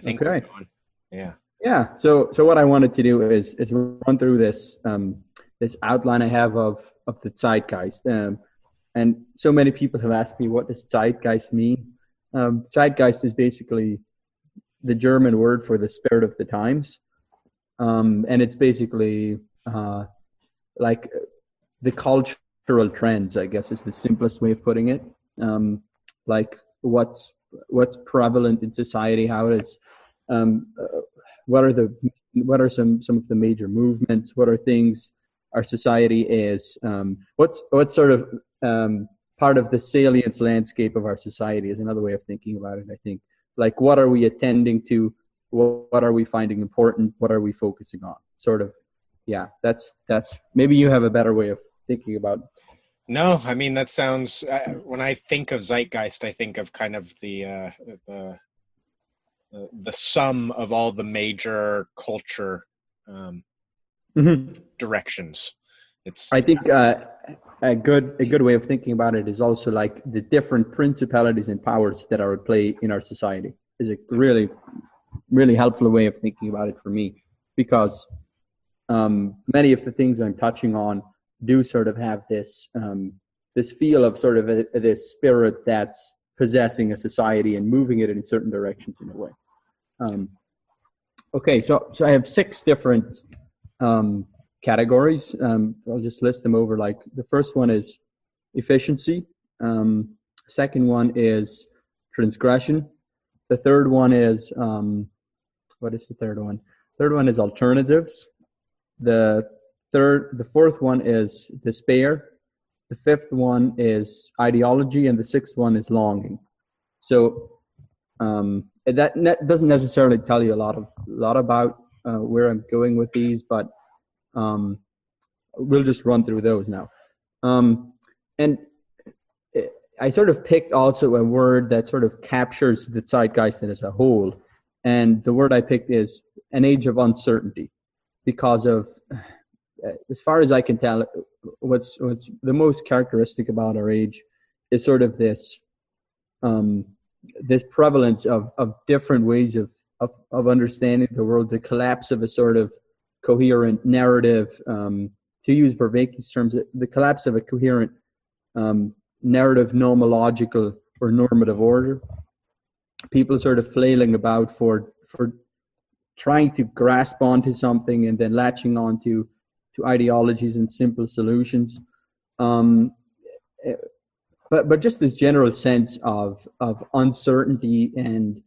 I think. Okay. Yeah. Yeah. So so what I wanted to do is is run through this um, this outline I have of of the zeitgeist. Um, and so many people have asked me what does zeitgeist mean. Um, zeitgeist is basically the German word for the spirit of the times, um, and it's basically uh, like the cultural trends. I guess is the simplest way of putting it. Um, like what's what's prevalent in society, how it is um, uh, what are the what are some some of the major movements? What are things our society is? Um, what's what's sort of um, part of the salience landscape of our society is another way of thinking about it. I think like what are we attending to? What, what are we finding important? What are we focusing on? Sort of, yeah. That's that's maybe you have a better way of thinking about. No, I mean that sounds. Uh, when I think of zeitgeist, I think of kind of the uh, the the, sum of all the major culture um, mm-hmm. directions. It's. I think uh, a good a good way of thinking about it is also like the different principalities and powers that are at play in our society is a really really helpful way of thinking about it for me because um, many of the things I'm touching on do sort of have this um, this feel of sort of a, a, this spirit that's possessing a society and moving it in certain directions in a way. Um, okay, so so I have six different um, categories. Um, I'll just list them over. Like the first one is efficiency. Um, second one is transgression. The third one is um, what is the third one? Third one is alternatives. The third, the fourth one is despair. The fifth one is ideology, and the sixth one is longing. So um, that ne- doesn't necessarily tell you a lot of lot about uh, where I'm going with these, but um, we'll just run through those now. Um, and I sort of picked also a word that sort of captures the zeitgeist as a whole, and the word I picked is an age of uncertainty, because of, as far as I can tell, what's what's the most characteristic about our age is sort of this um, this prevalence of, of different ways of, of, of understanding the world, the collapse of a sort of coherent narrative, um, to use Vervaeke's terms, the collapse of a coherent um, narrative nomological or normative order. People sort of flailing about for for trying to grasp onto something and then latching onto to ideologies and simple solutions. Um, but but just this general sense of of uncertainty and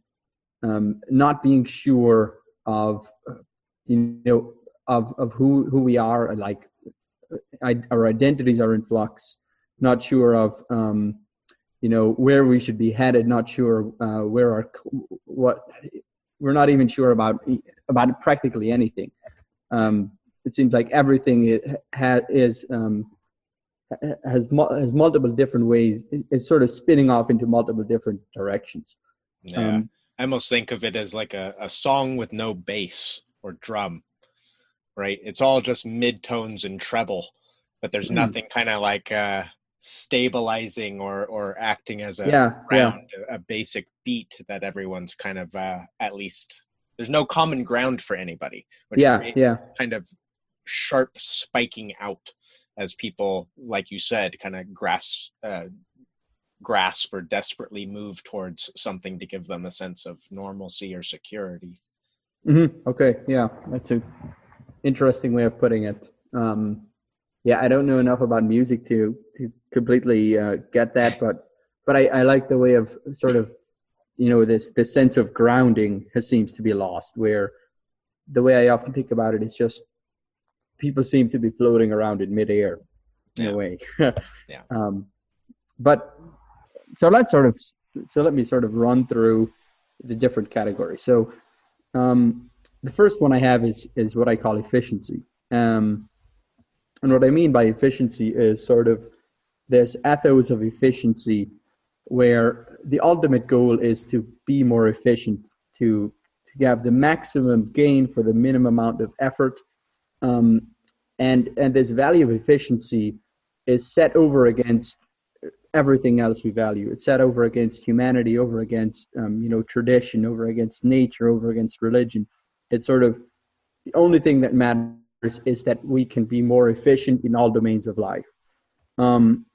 um, not being sure of you know of of who who we are like I, our identities are in flux. Not sure of um, you know where we should be headed. Not sure uh, where our what we're not even sure about about practically anything. Um, it seems like everything it ha- is um, has has multiple different ways. It's sort of spinning off into multiple different directions. Yeah, um, I almost think of it as like a, a song with no bass or drum, right? It's all just mid tones and treble, but there's mm. nothing kind of like uh, stabilizing or or acting as a yeah, ground, yeah. a basic beat that everyone's kind of uh, at least. There's no common ground for anybody, which yeah, yeah. kind of sharp spiking out as people, like you said, kind of grasp uh, grasp or desperately move towards something to give them a sense of normalcy or security. Mm-hmm. Okay, yeah, that's an interesting way of putting it. Um, yeah, I don't know enough about music to to completely uh, get that, but but I, I like the way of sort of you know this this sense of grounding has seems to be lost. Where the way I often think about it is just people seem to be floating around in midair in yeah. a way. yeah. Um, but so let's sort of so let me sort of run through the different categories. So um, the first one I have is is what I call efficiency. Um, and what I mean by efficiency is sort of this ethos of efficiency where the ultimate goal is to be more efficient, to to have the maximum gain for the minimum amount of effort, um, and and this value of efficiency is set over against everything else we value. It's set over against humanity, over against um, you know tradition, over against nature, over against religion. It's sort of the only thing that matters is that we can be more efficient in all domains of life. Um,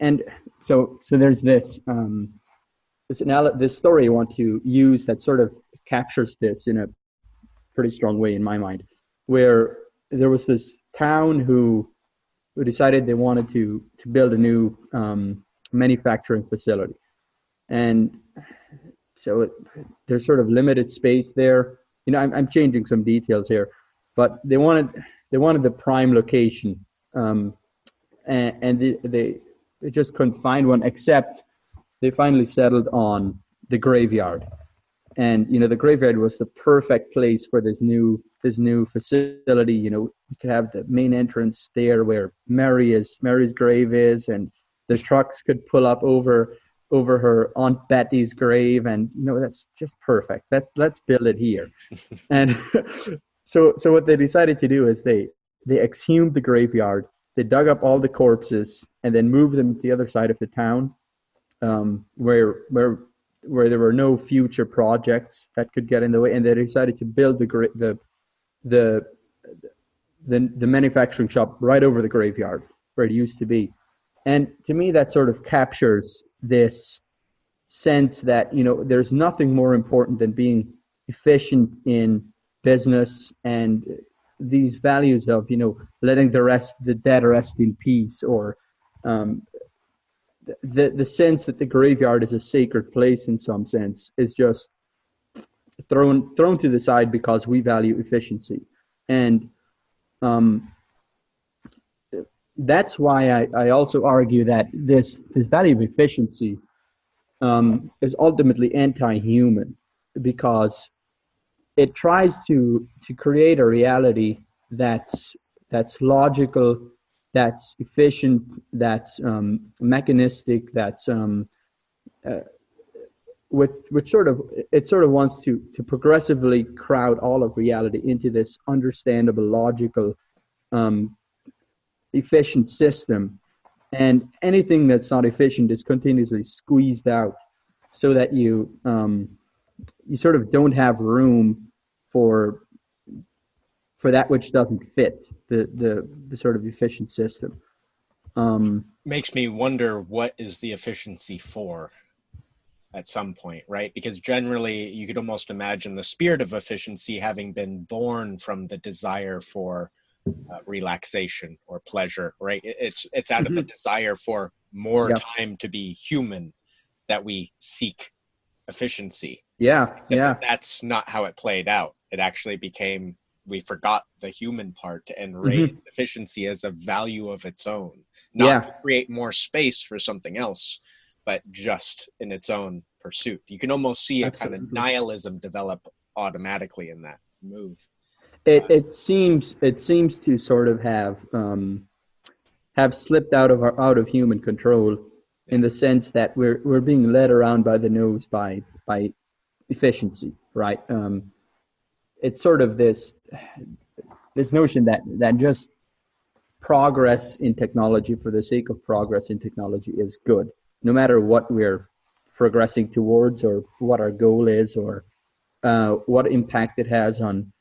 and so so there's this um, this anal- this story I want to use that sort of captures this in a pretty strong way in my mind, where there was this town who who decided they wanted to to build a new um, manufacturing facility, and so it, there's sort of limited space there. You know, I'm, I'm changing some details here, but they wanted they wanted the prime location, um, and, and they, they they just couldn't find one. Except they finally settled on the graveyard, and you know the graveyard was the perfect place for this new this new facility. You know, you could have the main entrance there where Mary is, Mary's grave is, and the trucks could pull up over over her aunt Betty's grave, and you know that's just perfect. That let's build it here. and so so what they decided to do is they they exhumed the graveyard, they dug up all the corpses, and then moved them to the other side of the town, um, where where where there were no future projects that could get in the way, and they decided to build the the the the, the manufacturing shop right over the graveyard where it used to be. And to me, that sort of captures this sense that, you know, there's nothing more important than being efficient in business and these values of, you know, letting the rest, the dead rest in peace or um, the, the sense that the graveyard is a sacred place in some sense is just thrown thrown to the side because we value efficiency, and um, that's why I, I also argue that this this value of efficiency um, is ultimately anti-human because it tries to to create a reality that's that's logical, that's efficient, that's um, mechanistic, that's um, uh, which which sort of it sort of wants to to progressively crowd all of reality into this understandable, logical, um, efficient system, and anything that's not efficient is continuously squeezed out, so that you um, you sort of don't have room for for that which doesn't fit the the, the sort of efficient system. Um, Makes me wonder what is the efficiency for at some point, right? Because generally, you could almost imagine the spirit of efficiency having been born from the desire for uh, relaxation or pleasure, right? It's it's out mm-hmm. of the mm-hmm. desire for more time to be human that we seek efficiency. Yeah, yeah. That's not how it played out. It actually became we forgot the human part and rate mm-hmm. efficiency as a value of its own, not yeah. to create more space for something else but just in its own pursuit. You can almost see a Absolutely. kind of nihilism develop automatically in that move. It uh, it seems it seems to sort of have um, have slipped out of our out of human control in the sense that we're we're being led around by the nose by by efficiency, right? Um, it's sort of this this notion that that just progress in technology for the sake of progress in technology is good. No matter what we're progressing towards or what our goal is or uh, what impact it has on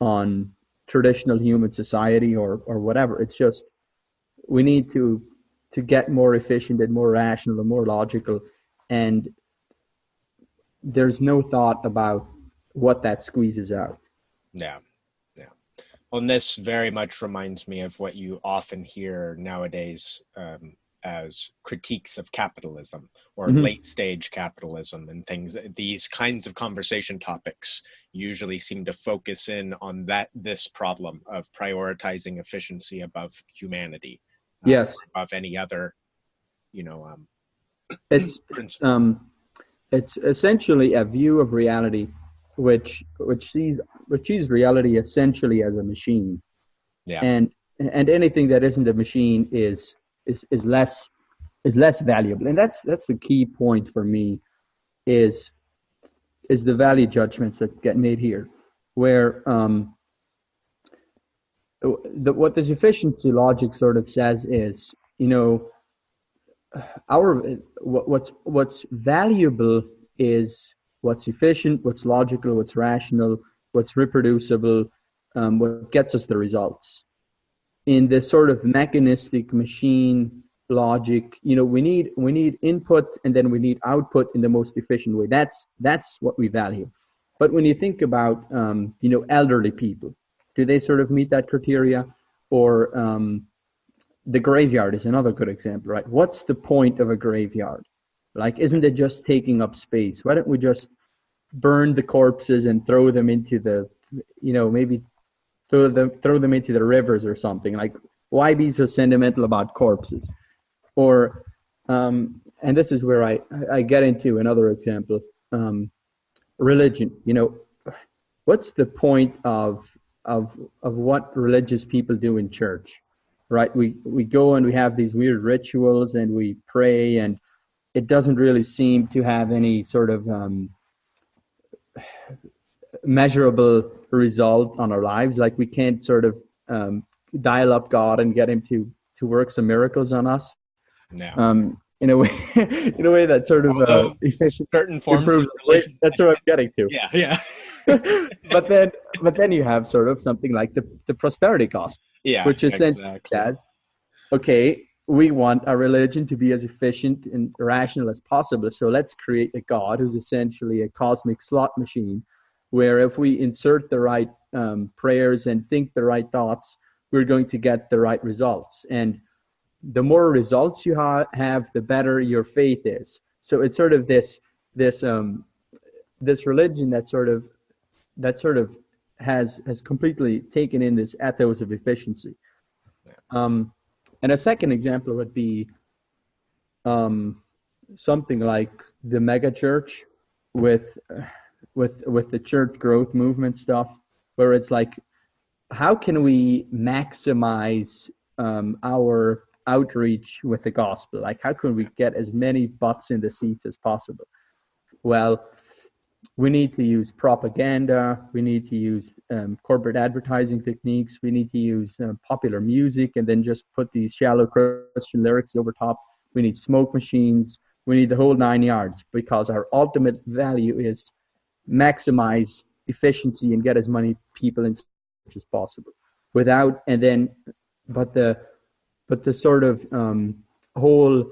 on traditional human society or or whatever it's just we need to to get more efficient and more rational and more logical. And there's no thought about what that squeezes out. Yeah well this very much reminds me of what you often hear nowadays um, as critiques of capitalism or mm-hmm. late stage capitalism and things these kinds of conversation topics usually seem to focus in on that this problem of prioritizing efficiency above humanity uh, yes above any other you know um it's um it's essentially a view of reality which which sees which sees reality essentially as a machine. Yeah. And and anything that isn't a machine is is is less is less valuable. And that's that's the key point for me is is the value judgments that get made here where um the, what this efficiency logic sort of says is you know our what, what's what's valuable is what's efficient, what's logical, what's rational, what's reproducible, um, what gets us the results. In this sort of mechanistic machine logic, you know, we need we need input and then we need output in the most efficient way. That's that's what we value. But when you think about um, you know elderly people, do they sort of meet that criteria? Or um, the graveyard is another good example, right? What's the point of a graveyard? Like, isn't it just taking up space? Why don't we just burn the corpses and throw them into the, you know, maybe throw them throw them into the rivers or something? Like, why be so sentimental about corpses? Or, um, and this is where I I get into another example, um, religion. You know, what's the point of of of what religious people do in church? right? We we go and we have these weird rituals and we pray, and it doesn't really seem to have any sort of um, measurable result on our lives. Like we can't sort of um, dial up God and get Him to to work some miracles on us. No. Um, in a way, in a way that sort of uh, certain forms of religion. That's what I'm getting to. Yeah, yeah. but then, but then you have sort of something like the the prosperity gospel yeah, which essentially exactly. says, okay, we want our religion to be as efficient and rational as possible. So let's create a God who's essentially a cosmic slot machine, where if we insert the right um, prayers and think the right thoughts, we're going to get the right results. And the more results you ha- have, the better your faith is. So it's sort of this this um, this religion that sort of that sort of has has completely taken in this ethos of efficiency. Um, and a second example would be um, something like the mega church with with with the church growth movement stuff, where it's like, how can we maximize um, our outreach with the gospel? Like, how can we get as many butts in the seats as possible? Well, we need to use propaganda. We need to use um, corporate advertising techniques. We need to use uh, popular music and then just put these shallow christian lyrics over top. We need smoke machines. We need the whole nine yards because our ultimate value is maximize efficiency and get as many people in as possible. Without and then but the but the sort of um, whole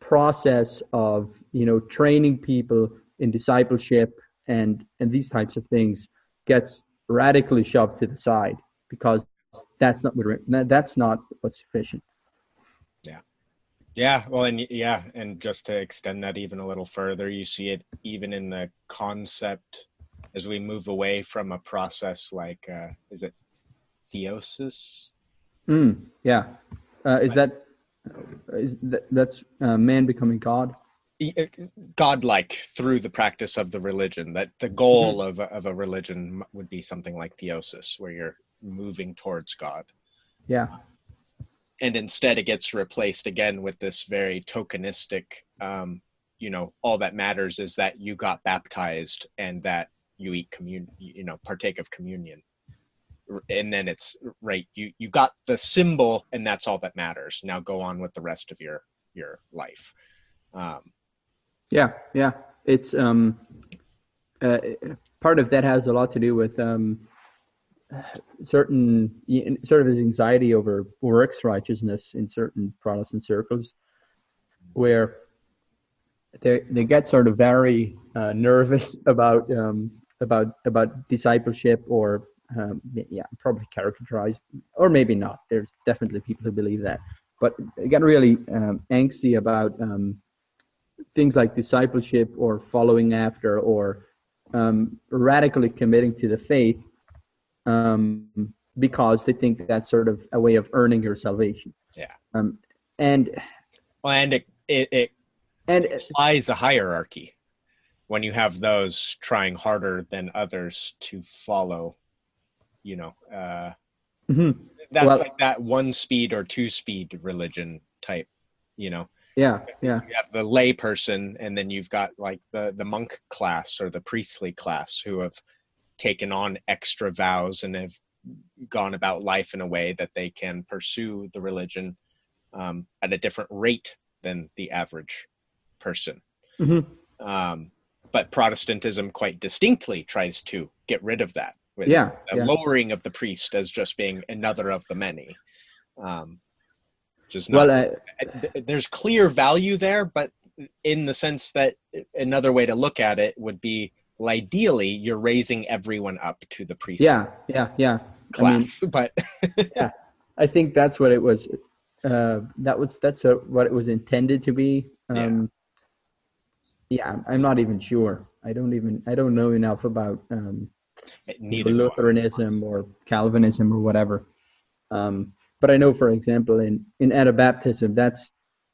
process of you know training people in discipleship and and these types of things gets radically shoved to the side because that's not what that's not what's sufficient. Yeah. Yeah well and yeah and just to extend that even a little further you see it even in the concept as we move away from a process like uh is it theosis? Mm, yeah. Uh, is that is that that's uh, man becoming god godlike through the practice of the religion that the goal mm-hmm. of, a, of a religion would be something like theosis where you're moving towards god. Yeah. And instead it gets replaced again with this very tokenistic um, you know all that matters is that you got baptized and that you eat communion you know partake of communion. And then it's right you you got the symbol and that's all that matters. Now go on with the rest of your your life. Um, yeah, yeah. It's um, uh, part of that has a lot to do with um, certain sort of anxiety over works righteousness in certain Protestant circles, where they they get sort of very uh, nervous about um, about about discipleship or um, yeah probably characterized or maybe not. There's definitely people who believe that, but get really um, angsty about um, things like discipleship or following after or um, radically committing to the faith um, because they think that's sort of a way of earning your salvation. Yeah. Um, and well, and it, it, it and implies a hierarchy when you have those trying harder than others to follow. You know, uh, mm-hmm. that's well, like that one speed or two speed religion type. You know, yeah, yeah. You have the lay person, and then you've got like the the monk class or the priestly class who have taken on extra vows and have gone about life in a way that they can pursue the religion um, at a different rate than the average person. Mm-hmm. Um, but Protestantism quite distinctly tries to get rid of that with Yeah, yeah. lowering of the priest as just being another of the many. Um, just not, Well, uh, there's clear value there, but in the sense that another way to look at it would be, well, ideally, you're raising everyone up to the priest yeah, yeah, yeah. I mean, class. but yeah, I think that's what it was. Uh, that was that's a, what it was intended to be. Yeah. Um, yeah, I'm- I'm not even sure. I don't even I don't know enough about um, neither. Lutheranism or Calvinism or whatever. Um, but I know, for example, in in Anabaptism, that's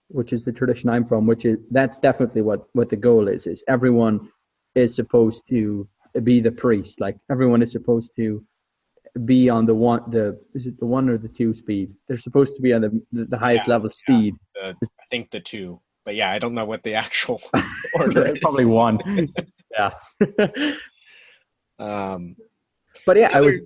which is the tradition I'm from, which is that's definitely what what the goal is. Is everyone is supposed to be the priest? Like everyone is supposed to be on the one the is it the one or the two speed? They're supposed to be on the the highest Yeah, level speed. The, I think the two, but yeah, I don't know what the actual order is. Probably one. yeah. Um, but yeah, I was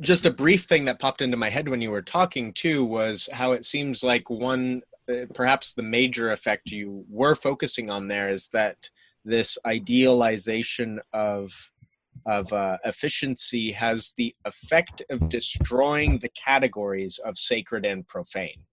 just a brief thing that popped into my head when you were talking too was how it seems like one uh, perhaps the major effect you were focusing on there is that this idealization of of uh, efficiency has the effect of destroying the categories of sacred and profane.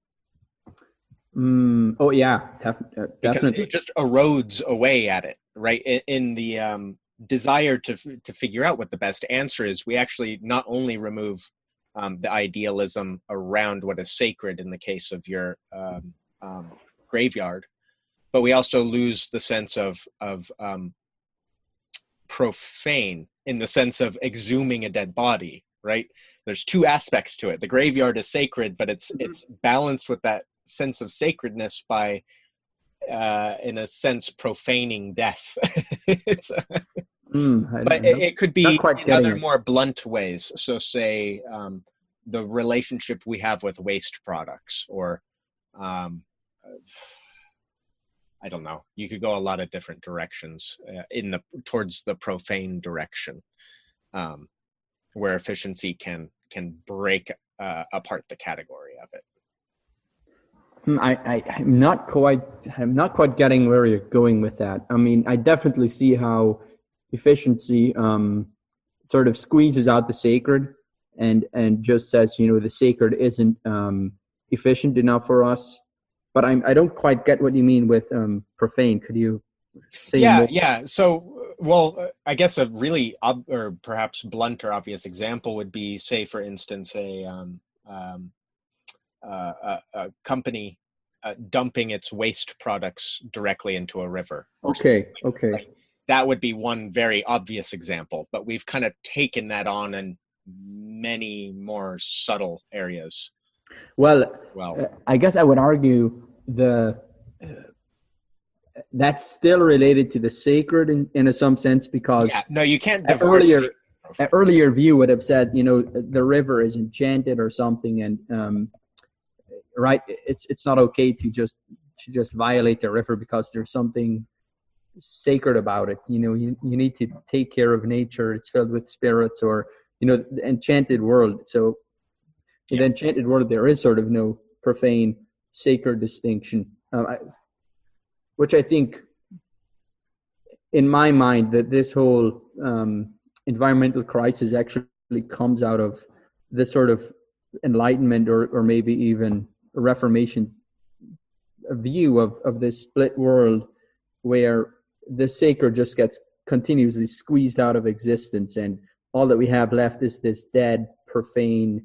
Mm, oh yeah, def- uh, because it just erodes away at it right? In, in the um, desire to to figure out what the best answer is we actually not only remove um, the idealism around what is sacred in the case of your um, um, graveyard but we also lose the sense of of um, profane in the sense of exhuming a dead body right? There's two aspects to it. The graveyard is sacred but it's it's balanced with that sense of sacredness by uh in a sense profaning death. It's Mm, but it, it could be quite in other it. more blunt ways so say um the relationship we have with waste products or um i don't know you could go a lot of different directions uh, in the towards the profane direction um where efficiency can can break uh, apart the category of it Hmm, I, I, I'm not quite, I'm not quite getting where you're going with that. I mean, I definitely see how efficiency um, sort of squeezes out the sacred, and and just says, you know, the sacred isn't um, efficient enough for us. But I'm, I don't quite get what you mean with um, profane. Could you say yeah more? yeah so uh, well uh, i guess a really ob- or perhaps blunt or obvious example would be say for instance a um, um, uh, a, a company uh, dumping its waste products directly into a river Okay, okay. That would be one very obvious example but we've kind of taken that on in many more subtle areas. Well, well. Uh, I guess I would argue the uh, that's still related to the sacred in, in a some sense because yeah no you can't earlier- an earlier view would have said you know the river is enchanted or something and um, right it's it's not okay to just to just violate the river because there's something sacred about it. You know you, you need to take care of nature. It's filled with spirits or you know the enchanted world. So in the enchanted world there is sort of no profane sacred distinction. Um, I, which i think in my mind that this whole um, environmental crisis actually comes out of this sort of enlightenment or, or maybe even a reformation view of, of this split world where the sacred just gets continuously squeezed out of existence and all that we have left is this dead profane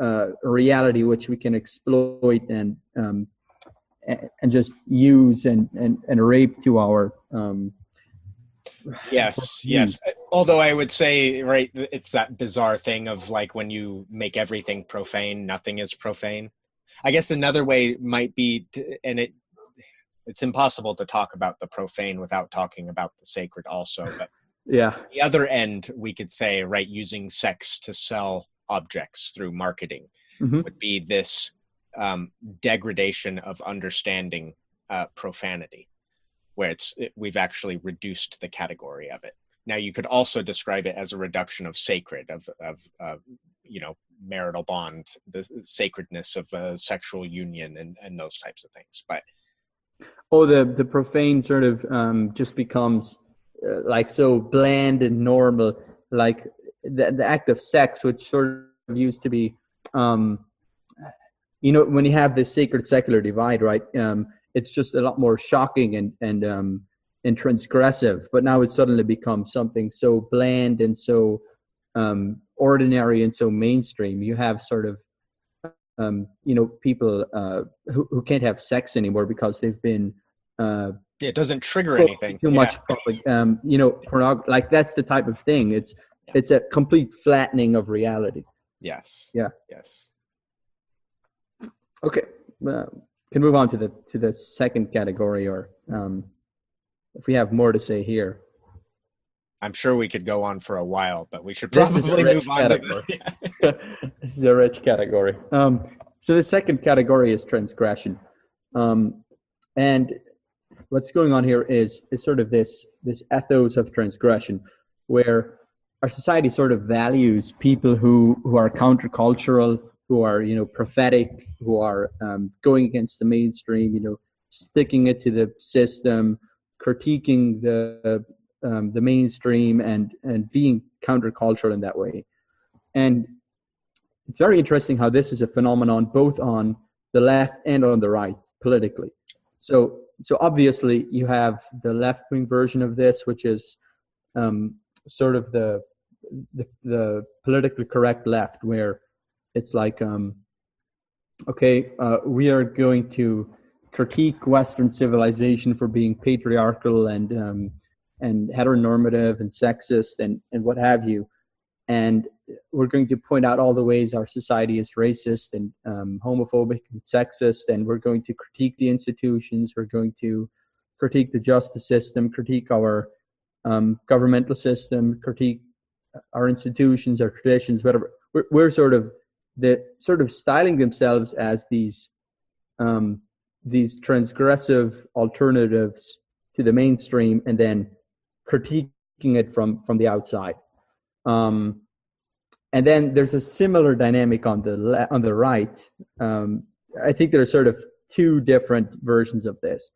uh, reality which we can exploit and um, and just use and, and, and rape to our um, Yes, yes. Although I would say, right, it's that bizarre thing of like when you make everything profane, nothing is profane. I guess another way might be, to, and it it's impossible to talk about the profane without talking about the sacred also. But yeah the other end, we could say, right, using sex to sell objects through marketing Mhm. would be this um, degradation of understanding uh, profanity, where it's it, we've actually reduced the category of it. Now, you could also describe it as a reduction of sacred, of of uh, you know marital bond, the sacredness of a sexual union, and and those types of things. But oh, the the profane sort of um, just becomes uh, like so bland and normal, like the the act of sex, which sort of used to be. Um, you know, when you have this sacred secular divide, right? Um, it's just a lot more shocking and and um, and transgressive. But now it's suddenly become something so bland and so um, ordinary and so mainstream. You have sort of um, you know people uh, who who can't have sex anymore because they've been uh, it doesn't trigger anything. too much public um, you know pornog- like that's the type of thing. It's yeah. it's a complete flattening of reality. Yes. Yeah. Yes. Okay uh, can move on to the to the second category or um, if we have more to say here. I'm sure we could go on for a while but we should probably move on category. to the, this is a rich category. Um, so the second category is transgression. Um, and what's going on here is is sort of this this ethos of transgression where our society sort of values people who who are countercultural who are you know prophetic who are um, going against the mainstream you know sticking it to the system critiquing the um, the mainstream and and being countercultural in that way. And it's very interesting how this is a phenomenon both on the left and on the right politically. So so obviously you have the left wing version of this which is um, sort of the, the the politically correct left where it's like um, okay uh, we are going to critique western civilization for being patriarchal and um, and heteronormative and sexist and and what have you. And we're going to point out all the ways our society is racist and um, homophobic and sexist and we're going to critique the institutions we're going to critique the justice system critique our um, governmental system critique our institutions our traditions whatever. We're, we're sort of the sort of styling themselves as these um, these transgressive alternatives to the mainstream and then critiquing it from from the outside. Um, and then there's a similar dynamic on the le- on the right. Um, I think there are sort of two different versions of this.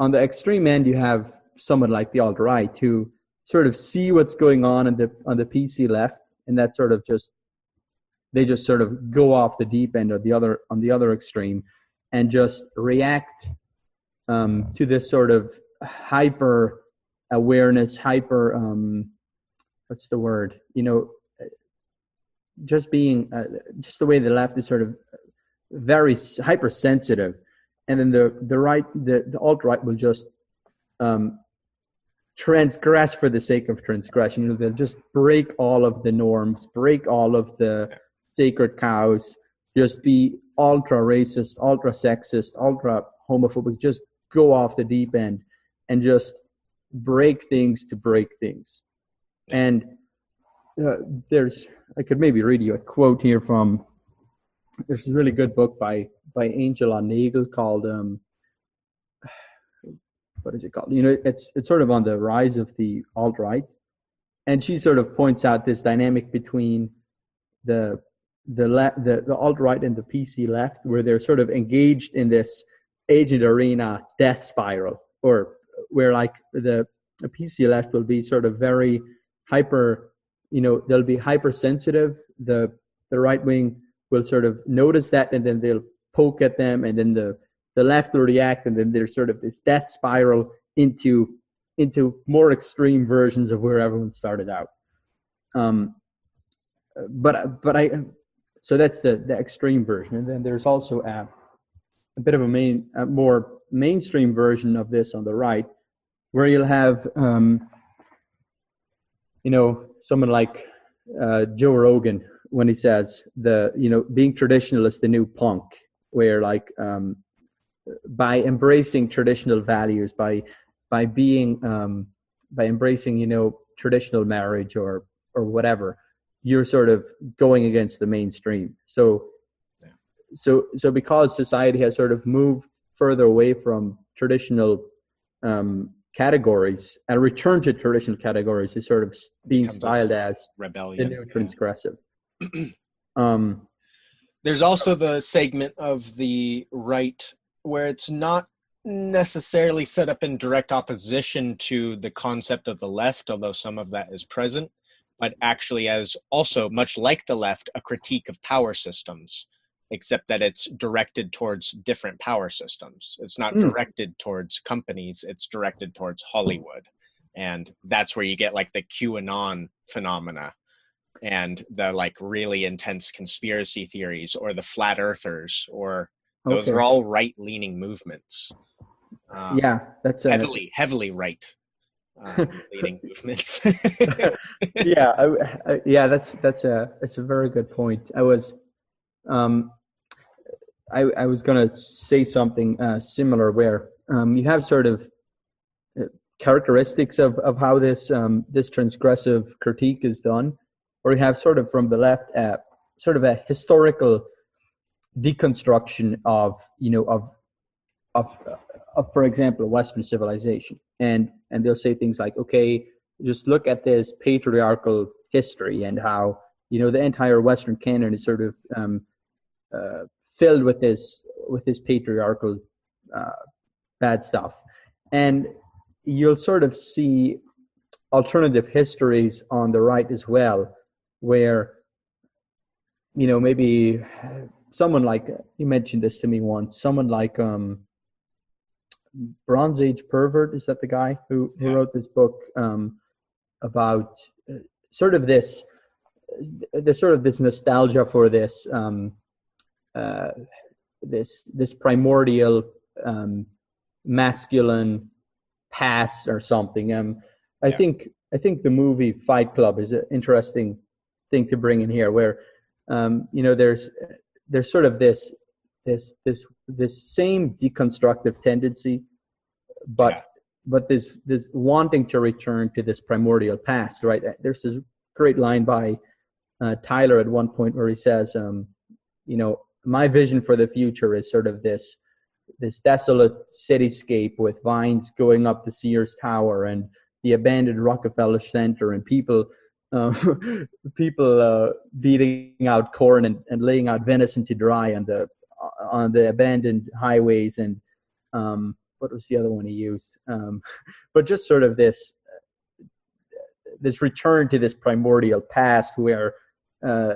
On the extreme end, you have someone like the alt right who sort of see what's going on on the on the PC left, and that sort of just they just sort of go off the deep end or the other on the other extreme, and just react um, to this sort of hyper awareness, hyper um, what's the word? You know, just being uh, just the way the left is sort of very hypersensitive, and then the the right, the, the alt right will just um, transgress for the sake of transgression. You know, they'll just break all of the norms, break all of the sacred cows, just be ultra racist, ultra sexist, ultra homophobic, just go off the deep end and just break things to break things. And uh, there's, I could maybe read you a quote here from, there's a really good book by, by Angela Nagle called, um, what is it called? You know, it's, it's sort of on the rise of the alt right. And she sort of points out this dynamic between the, the, le- the, the alt right and the PC left, where they're sort of engaged in this agent arena death spiral, or where like the, the PC left will be sort of very hyper you know they'll be hypersensitive. The the right wing will sort of notice that and then they'll poke at them and then the the left will react and then there's sort of this death spiral into into more extreme versions of where everyone started out. Um but but i so that's the the extreme version. And then there's also a, a bit of a main a more mainstream version of this on the right where you'll have um you know someone like uh, Joe Rogan when he says the you know being traditional is the new punk, where like um, by embracing traditional values, by by being um, by embracing you know traditional marriage or or whatever, you're sort of going against the mainstream. So so so because society has sort of moved further away from traditional um, categories and return to traditional categories is sort of being styled as rebellion. the new transgressive. Um, There's also the segment of the right where it's not necessarily set up in direct opposition to the concept of the left, although some of that is present, but actually as also, much like the left, a critique of power systems, except that it's directed towards different power systems. It's not Mm. directed towards companies, it's directed towards Hollywood. And that's where you get like the QAnon phenomena and the like really intense conspiracy theories or the flat earthers or those okay. are all right leaning movements. Um, yeah, that's a, heavily, heavily right um, leaning movements. yeah, I, I, yeah. That's that's a that's a very good point. I was, um, I I was gonna say something uh, similar where um, you have sort of uh, characteristics of of how this um, this transgressive critique is done, or you have sort of from the left uh, sort of a historical deconstruction of you know of of, of for example western civilization. And and they'll say things like okay just look at this patriarchal history and how you know the entire western canon is sort of um, uh, filled with this with this patriarchal uh, bad stuff and you'll sort of see alternative histories on the right as well where you know maybe someone like you mentioned this to me once someone like um bronze age pervert is that the guy who, who Yeah. wrote this book um about uh, sort of this there's sort of this nostalgia for this um uh this this primordial um masculine past or something um i Yeah. think i think the movie fight club is an interesting thing to bring in here where um you know there's there's sort of this this this this same deconstructive tendency but Yeah. but this this wanting to return to this primordial past right there's this great line by uh, tyler at one point where he says um you know my vision for the future is sort of this this desolate cityscape with vines going up the sears tower and the abandoned rockefeller center and people uh, people uh, beating out corn and, and laying out venison to dry on the on the abandoned highways and um, what was the other one he used? Um, but just sort of this this return to this primordial past where uh,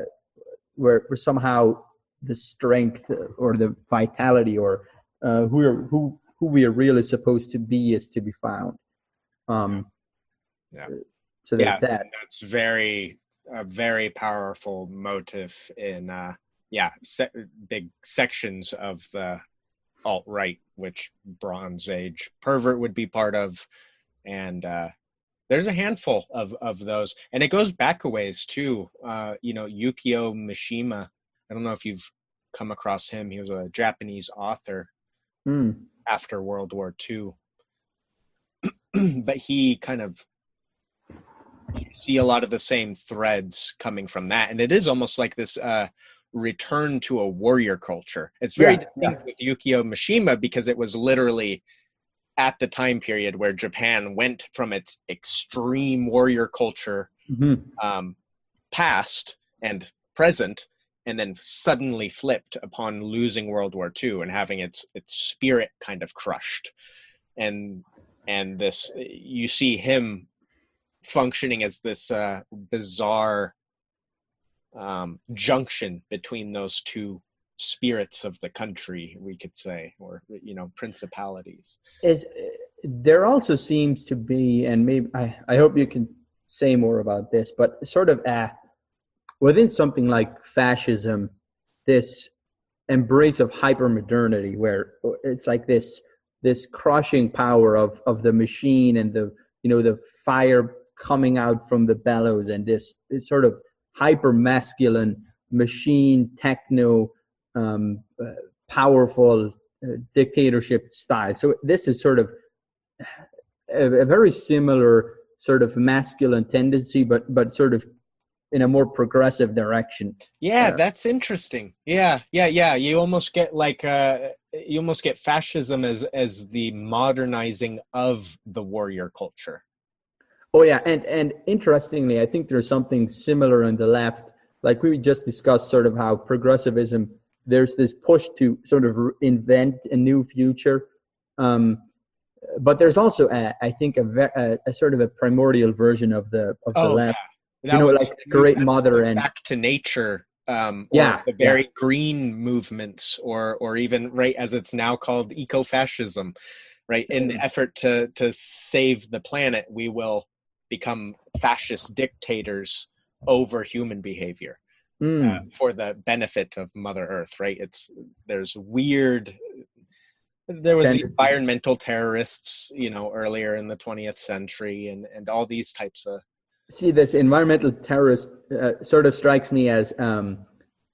where, where somehow the strength or the vitality or uh, who are who who we are really supposed to be is to be found. Um, Yeah. So there's yeah, that. that's very a very powerful motive in uh, yeah se- big sections of the alt right, which Bronze Age pervert would be part of, and uh, there's a handful of of those, and it goes back a ways too. Uh, you know, Yukio Mishima. I don't know if you've come across him. He was a Japanese author Hmm. after World War II. but he kind of you see a lot of the same threads coming from that, and it is almost like this uh, return to a warrior culture. It's very Yeah, distinct with Yukio Mishima because it was literally at the time period where Japan went from its extreme warrior culture Mhm. um, past and present, and then suddenly flipped upon losing World War II and having its its spirit kind of crushed, and and this you see him functioning as this uh, bizarre um, junction between those two spirits of the country, we could say, or you know, principalities. is there also seems to be and maybe I, I hope you can say more about this but sort of uh, within something like fascism this embrace of hypermodernity where it's like this this crushing power of of the machine and the you know the fire coming out from the bellows and this, this sort of hyper masculine machine techno um, uh, powerful uh, dictatorship style. So this is sort of a, a very similar sort of masculine tendency, but but sort of in a more progressive direction. Yeah, that's interesting. Yeah, yeah, yeah. You almost get like uh, you almost get fascism as as the modernizing of the warrior culture. Oh yeah, and and interestingly, I think there's something similar on the left like we just discussed sort of how progressivism there's this push to sort of invent a new future um, but there's also a, I think a, a, a, sort of a primordial version of the of the oh, left yeah. You know like great mother and back to nature um, yeah, the very yeah. green movements, or or even right as it's now called eco-fascism, right? In the mm. effort to to save the planet, we will become fascist dictators over human behavior mm. uh, for the benefit of Mother Earth, right? It's there's weird. There was the environmental terrorists, you know, earlier in the 20th century, and and all these types of see this environmental terrorist uh, sort of strikes me as um,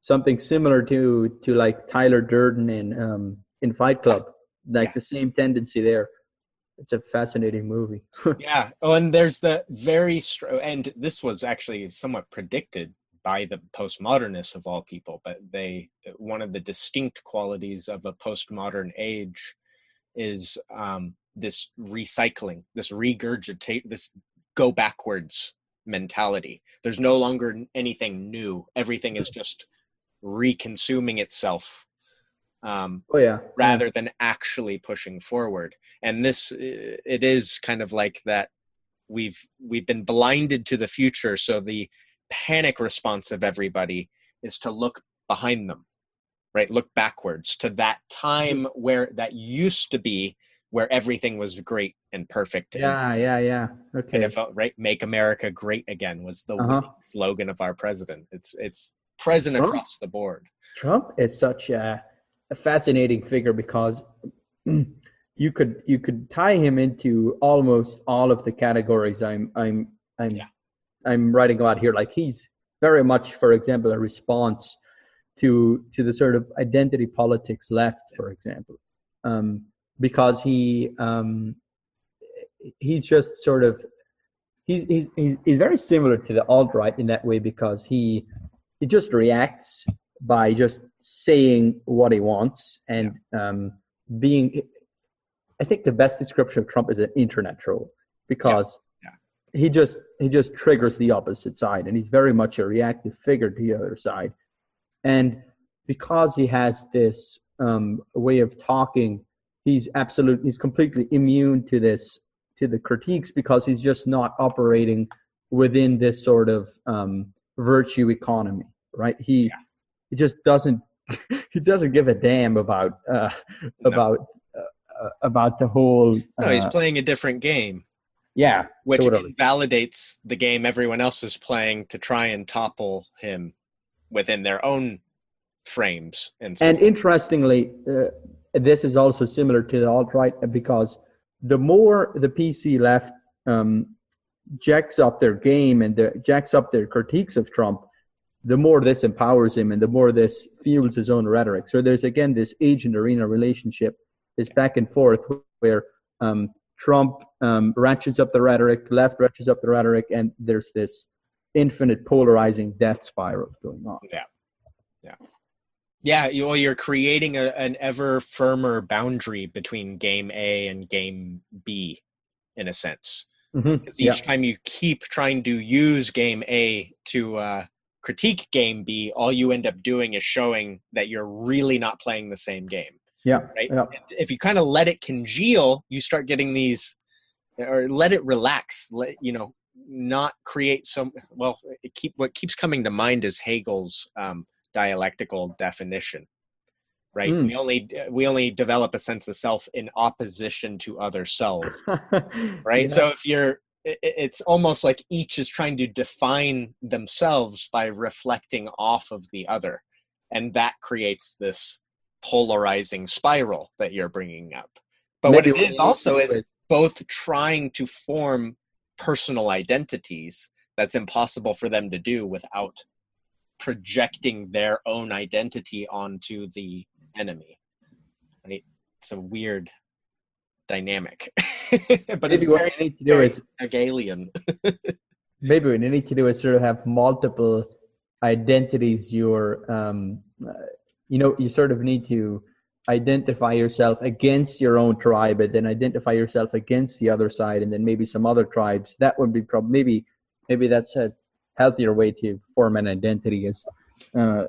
something similar to to like Tyler Durden in um, in Fight Club, like yeah. the same tendency there. It's a fascinating movie. yeah. Oh, and there's the very str- and this was actually somewhat predicted by the postmodernists of all people, but they one of the distinct qualities of a postmodern age is um, this recycling, this regurgitate, this go backwards mentality. There's no longer anything new. Everything is just reconsuming itself. Um, oh yeah. Rather yeah. than actually pushing forward, and this it is kind of like that. We've we've been blinded to the future, so the panic response of everybody is to look behind them, right? Look backwards to that time where that used to be where everything was great and perfect. Yeah, and, yeah, yeah. Okay. And right. Make America great again was the uh-huh. slogan of our president. It's it's present Trump, across the board. Trump is such a, a fascinating figure because you could you could tie him into almost all of the categories I'm I'm I'm yeah. I'm writing about here. Like he's very much, for example, a response to to the sort of identity politics left, for example. Um, because he um, he's just sort of he's, he's he's he's very similar to the alt right in that way because he he just reacts by just saying what he wants and um, being. I think the best description of Trump is an internet troll because yeah. Yeah. he just he just triggers the opposite side and he's very much a reactive figure to the other side, and because he has this um, way of talking he's absolutely he's completely immune to this to the critiques because he's just not operating within this sort of um, virtue economy right he yeah. he just doesn't he doesn't give a damn about uh, no. about uh, about the whole uh, no he's uh, playing a different game yeah which totally. validates the game everyone else is playing to try and topple him within their own frames and, and interestingly uh, this is also similar to the alt right because the more the PC left um, jacks up their game and the, jacks up their critiques of Trump, the more this empowers him and the more this fuels his own rhetoric. So there's again this agent arena relationship, this back and forth where um, Trump um, ratchets up the rhetoric, left ratchets up the rhetoric, and there's this infinite polarizing death spiral going on. Yeah. Yeah yeah you, well you're creating a, an ever firmer boundary between game a and game b in a sense mm-hmm. because each yeah. time you keep trying to use game a to uh, critique game b all you end up doing is showing that you're really not playing the same game yeah right yeah. if you kind of let it congeal you start getting these or let it relax let you know not create some well keep what keeps coming to mind is hegel's um, dialectical definition right mm. we only we only develop a sense of self in opposition to other self right yeah. so if you're it's almost like each is trying to define themselves by reflecting off of the other and that creates this polarizing spiral that you're bringing up but Maybe what it is also is both trying to form personal identities that's impossible for them to do without projecting their own identity onto the enemy. Right? It's a weird dynamic, but maybe what you need to do is Hegelian. maybe what you need to do is sort of have multiple identities. Your, um, uh, you know, you sort of need to identify yourself against your own tribe, and then identify yourself against the other side, and then maybe some other tribes. That would be probably maybe maybe that's a healthier way to form an identity is uh,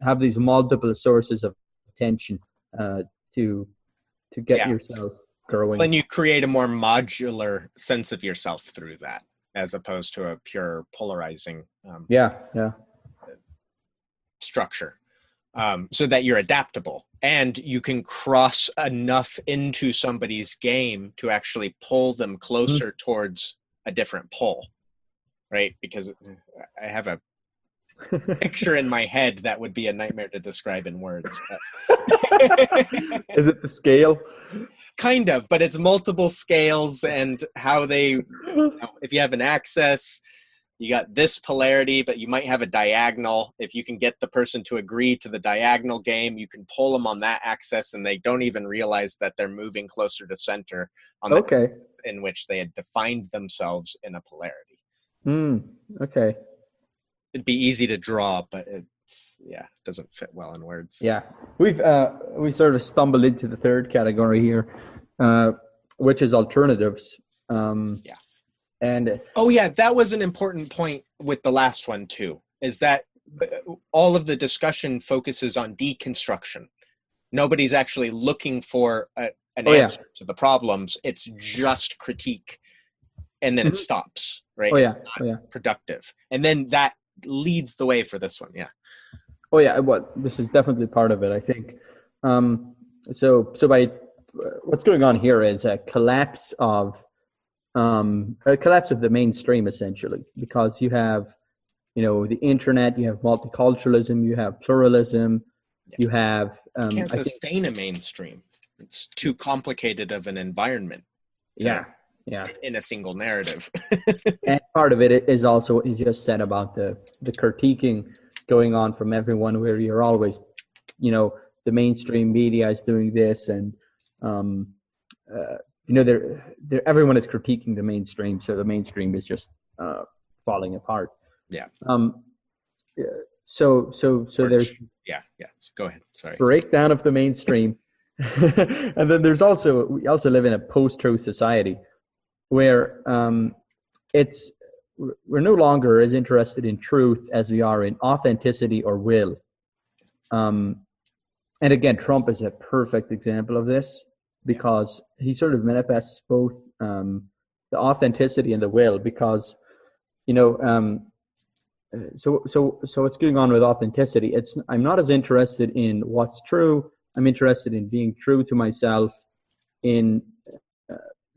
have these multiple sources of attention uh, to to get Yeah. yourself growing. When you create a more modular sense of yourself through that, as opposed to a pure polarizing um, yeah, yeah, structure, um, so that you're adaptable and you can cross enough into somebody's game to actually pull them closer towards a different pole, right? Because I have a picture in my head that would be a nightmare to describe in words. is it the scale? kind of, but it's multiple scales and how they you know, if you have an axis you got this polarity but you might have a diagonal if you can get the person to agree to the diagonal game you can pull them on that axis and they don't even realize that they're moving closer to center on the Okay. in which they had defined themselves in a polarity Hmm. Okay. it'd be easy to draw but it's yeah it doesn't fit well in words Yeah, we've uh, we sort of stumbled into the third category here, uh, which is alternatives. Um, Yeah. and Oh yeah, that was an important point with the last one too. Is that uh, all of the discussion focuses on deconstruction. Nobody's actually looking for a, an Oh, yeah. answer to the problems. It's just critique, and then it Mhm. stops. Right? oh yeah, oh yeah, Productive, and then that leads the way for this one. Yeah. oh yeah. What this is definitely part of it, I think. Um, so so by what's going on here is a collapse of um, a collapse of the mainstream essentially because you have you know the internet, you have multiculturalism, you have pluralism, you have um, Can't I think- sustain a mainstream. It's too complicated of an environment yeah yeah in a single narrative. and part of it is also what you just said about the the critiquing going on from everyone where you're always you know the mainstream media is doing this and um uh, you know they're, they're everyone is critiquing the mainstream so the mainstream is just uh falling apart Yeah. um so so so there's yeah, yeah. Go ahead. Sorry. breakdown of the mainstream and then there's also we also live in a post-truth society where um, it's we're no longer as interested in truth as we are in authenticity or will. Um, and again trump is a perfect example of this because he sort of manifests both um, the authenticity and the will because you know um, so so so what's going on with authenticity? It's i'm not as interested in what's true. I'm interested in being true to myself in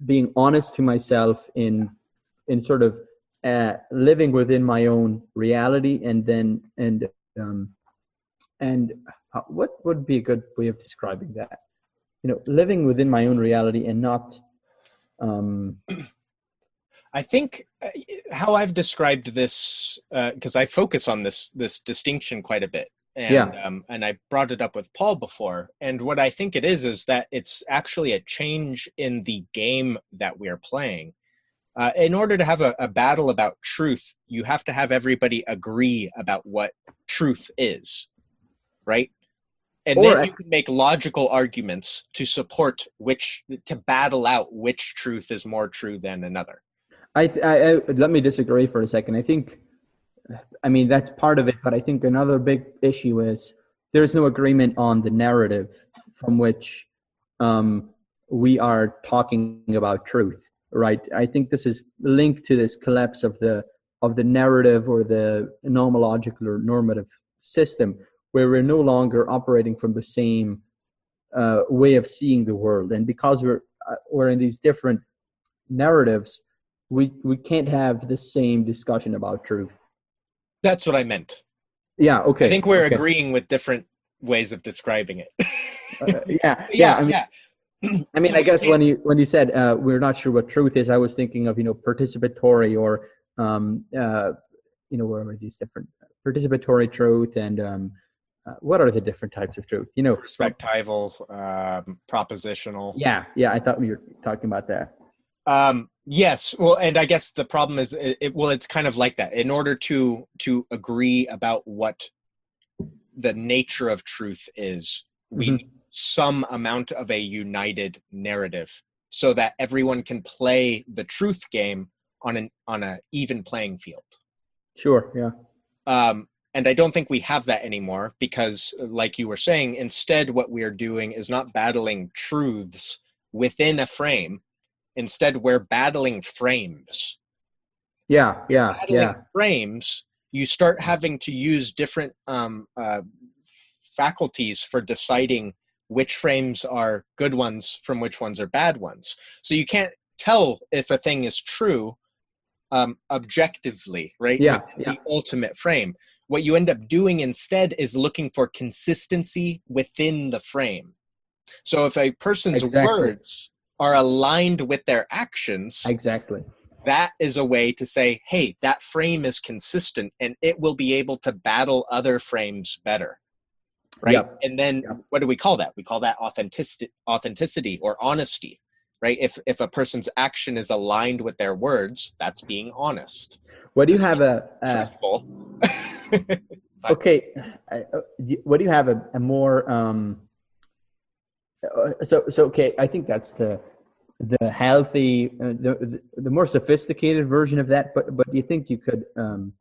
being honest to myself in in sort of uh, living within my own reality and then and um and what would be a good way of describing that? You know living within my own reality and not um I think uh, how I've described this because I focus on this this distinction quite a bit, and Yeah. um, and I brought it up with Paul before. And what I think it is is that it's actually a change in the game that we're playing. Uh, in order to have a, a battle about truth, you have to have everybody agree about what truth is, right? And Or then you can make logical arguments to support which to battle out which truth is more true than another. I, I, I let me disagree for a second. I think, I mean that's part of it, but I think another big issue is there's no agreement on the narrative from which um, we are talking about truth. Right? I think this is linked to this collapse of the of the narrative or the nomological or normative system, where we're no longer operating from the same uh, way of seeing the world, and because we're uh, we're in these different narratives we we can't have the same discussion about truth. That's what I meant. Yeah. Okay. I think we're okay. agreeing with different ways of describing it. Uh, yeah. Yeah. yeah, I mean, yeah. I, mean So I guess when you when you said uh, we're not sure what truth is, I was thinking of you know participatory or um uh you know where are these different participatory truth and um uh, what are the different types of truth? You know. perspectival, um, propositional. Yeah. Yeah. I thought we were talking about that. Um, yes. Well, and I guess the problem is, it, it, well, it's kind of like that. In order to to agree about what the nature of truth is, we Mhm. need some amount of a united narrative, so that everyone can play the truth game on an on a even playing field. Sure. Yeah. Um, and I don't think we have that anymore because, like you were saying, instead, what we're doing is not battling truths within a frame. Instead, we're battling frames. Yeah. Yeah. Battling yeah. frames, you start having to use different um, uh, faculties for deciding which frames are good ones from which ones are bad ones. So you can't tell if a thing is true um, objectively, right? Yeah, yeah. The ultimate frame. What you end up doing instead is looking for consistency within the frame. So if a person's Exactly. words are aligned with their actions, Exactly. that is a way to say, hey, that frame is consistent and it will be able to battle other frames better. Right. Yep. And then Yep. what do we call that? We call that authenticity, authenticity or honesty. Right. If if a person's action is aligned with their words, that's being honest. What do you have a, a Truthful. okay? uh, uh, What do you have a, a more um? Uh, So so okay, I think that's the the healthy, uh, the, the the more sophisticated version of that. But but do you think you could um?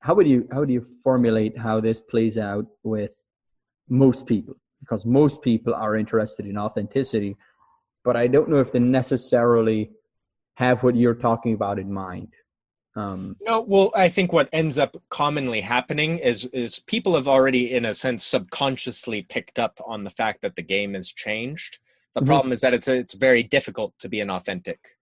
How would you how do you formulate how this plays out with most people? Because most people are interested in authenticity, but I don't know if they necessarily have what you're talking about in mind. Um, No, well, I think what ends up commonly happening is is people have already, in a sense, subconsciously picked up on the fact that the game has changed. The Mhm. problem is that it's it's very difficult to be an authentic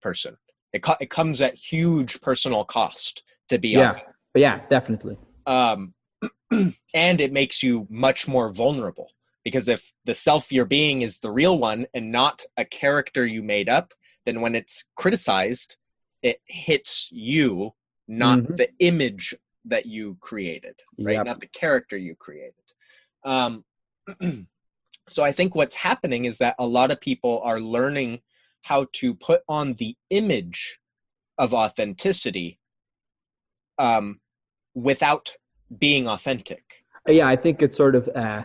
person. It co- it comes at huge personal cost to be Yeah. But yeah, definitely. um, and it makes you much more vulnerable because if the self you're being is the real one and not a character you made up, then when it's criticized, it hits you, not Mhm. the image that you created, right? Yep. Not the character you created. Um, so I think what's happening is that a lot of people are learning how to put on the image of authenticity um, without being authentic. Yeah, I think it's sort of uh,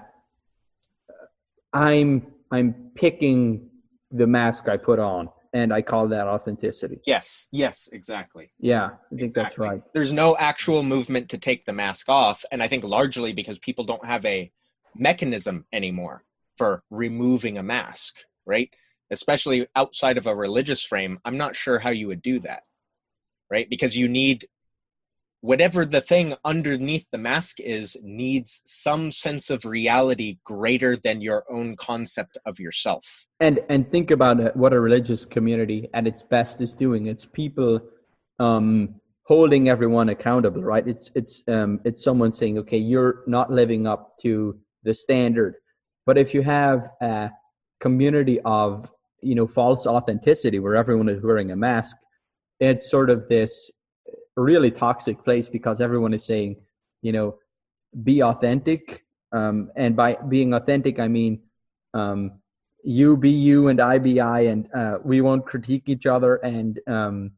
I'm I'm picking the mask I put on, and I call that authenticity. Yes, yes, exactly. Yeah, I think that's right. There's no actual movement to take the mask off, and I think largely because people don't have a mechanism anymore for removing a mask, right? Especially outside of a religious frame, I'm not sure how you would do that, right? Because you need whatever the thing underneath the mask is needs some sense of reality greater than your own concept of yourself. And and think about what a religious community at its best is doing. It's people um, holding everyone accountable, right? It's it's um, it's someone saying, okay, you're not living up to the standard. But if you have a community of you know false authenticity where everyone is wearing a mask, it's sort of this really toxic place because everyone is saying, you know, be authentic. Um, and by being authentic, I mean um, you be you and I be I, and uh, we won't critique each other. And um,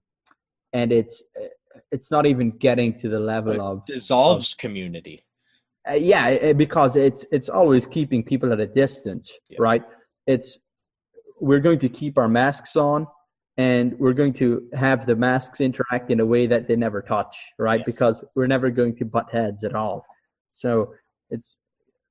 and it's it's not even getting to the level It of dissolves community. uh, yeah, it, because it's it's always keeping people at a distance, Yes. right? It's we're going to keep our masks on, and we're going to have the masks interact in a way that they never touch, right? Yes. Because we're never going to butt heads at all. So it's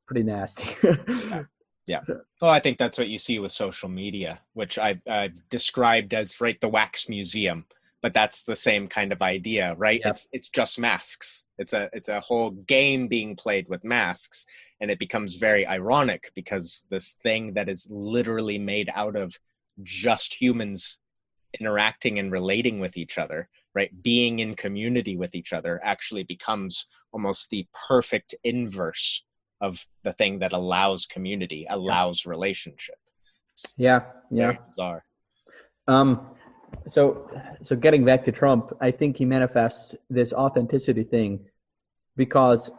pretty nasty. Yeah. Oh, I think that's what you see with social media, which I've, I've described as right the wax museum. But that's the same kind of idea, right? Yep. It's it's just masks. It's a it's a whole game being played with masks, and it becomes very ironic because this thing that is literally made out of just humans interacting and relating with each other, right? Being in community with each other actually becomes almost the perfect inverse of the thing that allows community, allows relationship. It's yeah, yeah. bizarre. Um, so, so getting back to Trump, I think he manifests this authenticity thing because,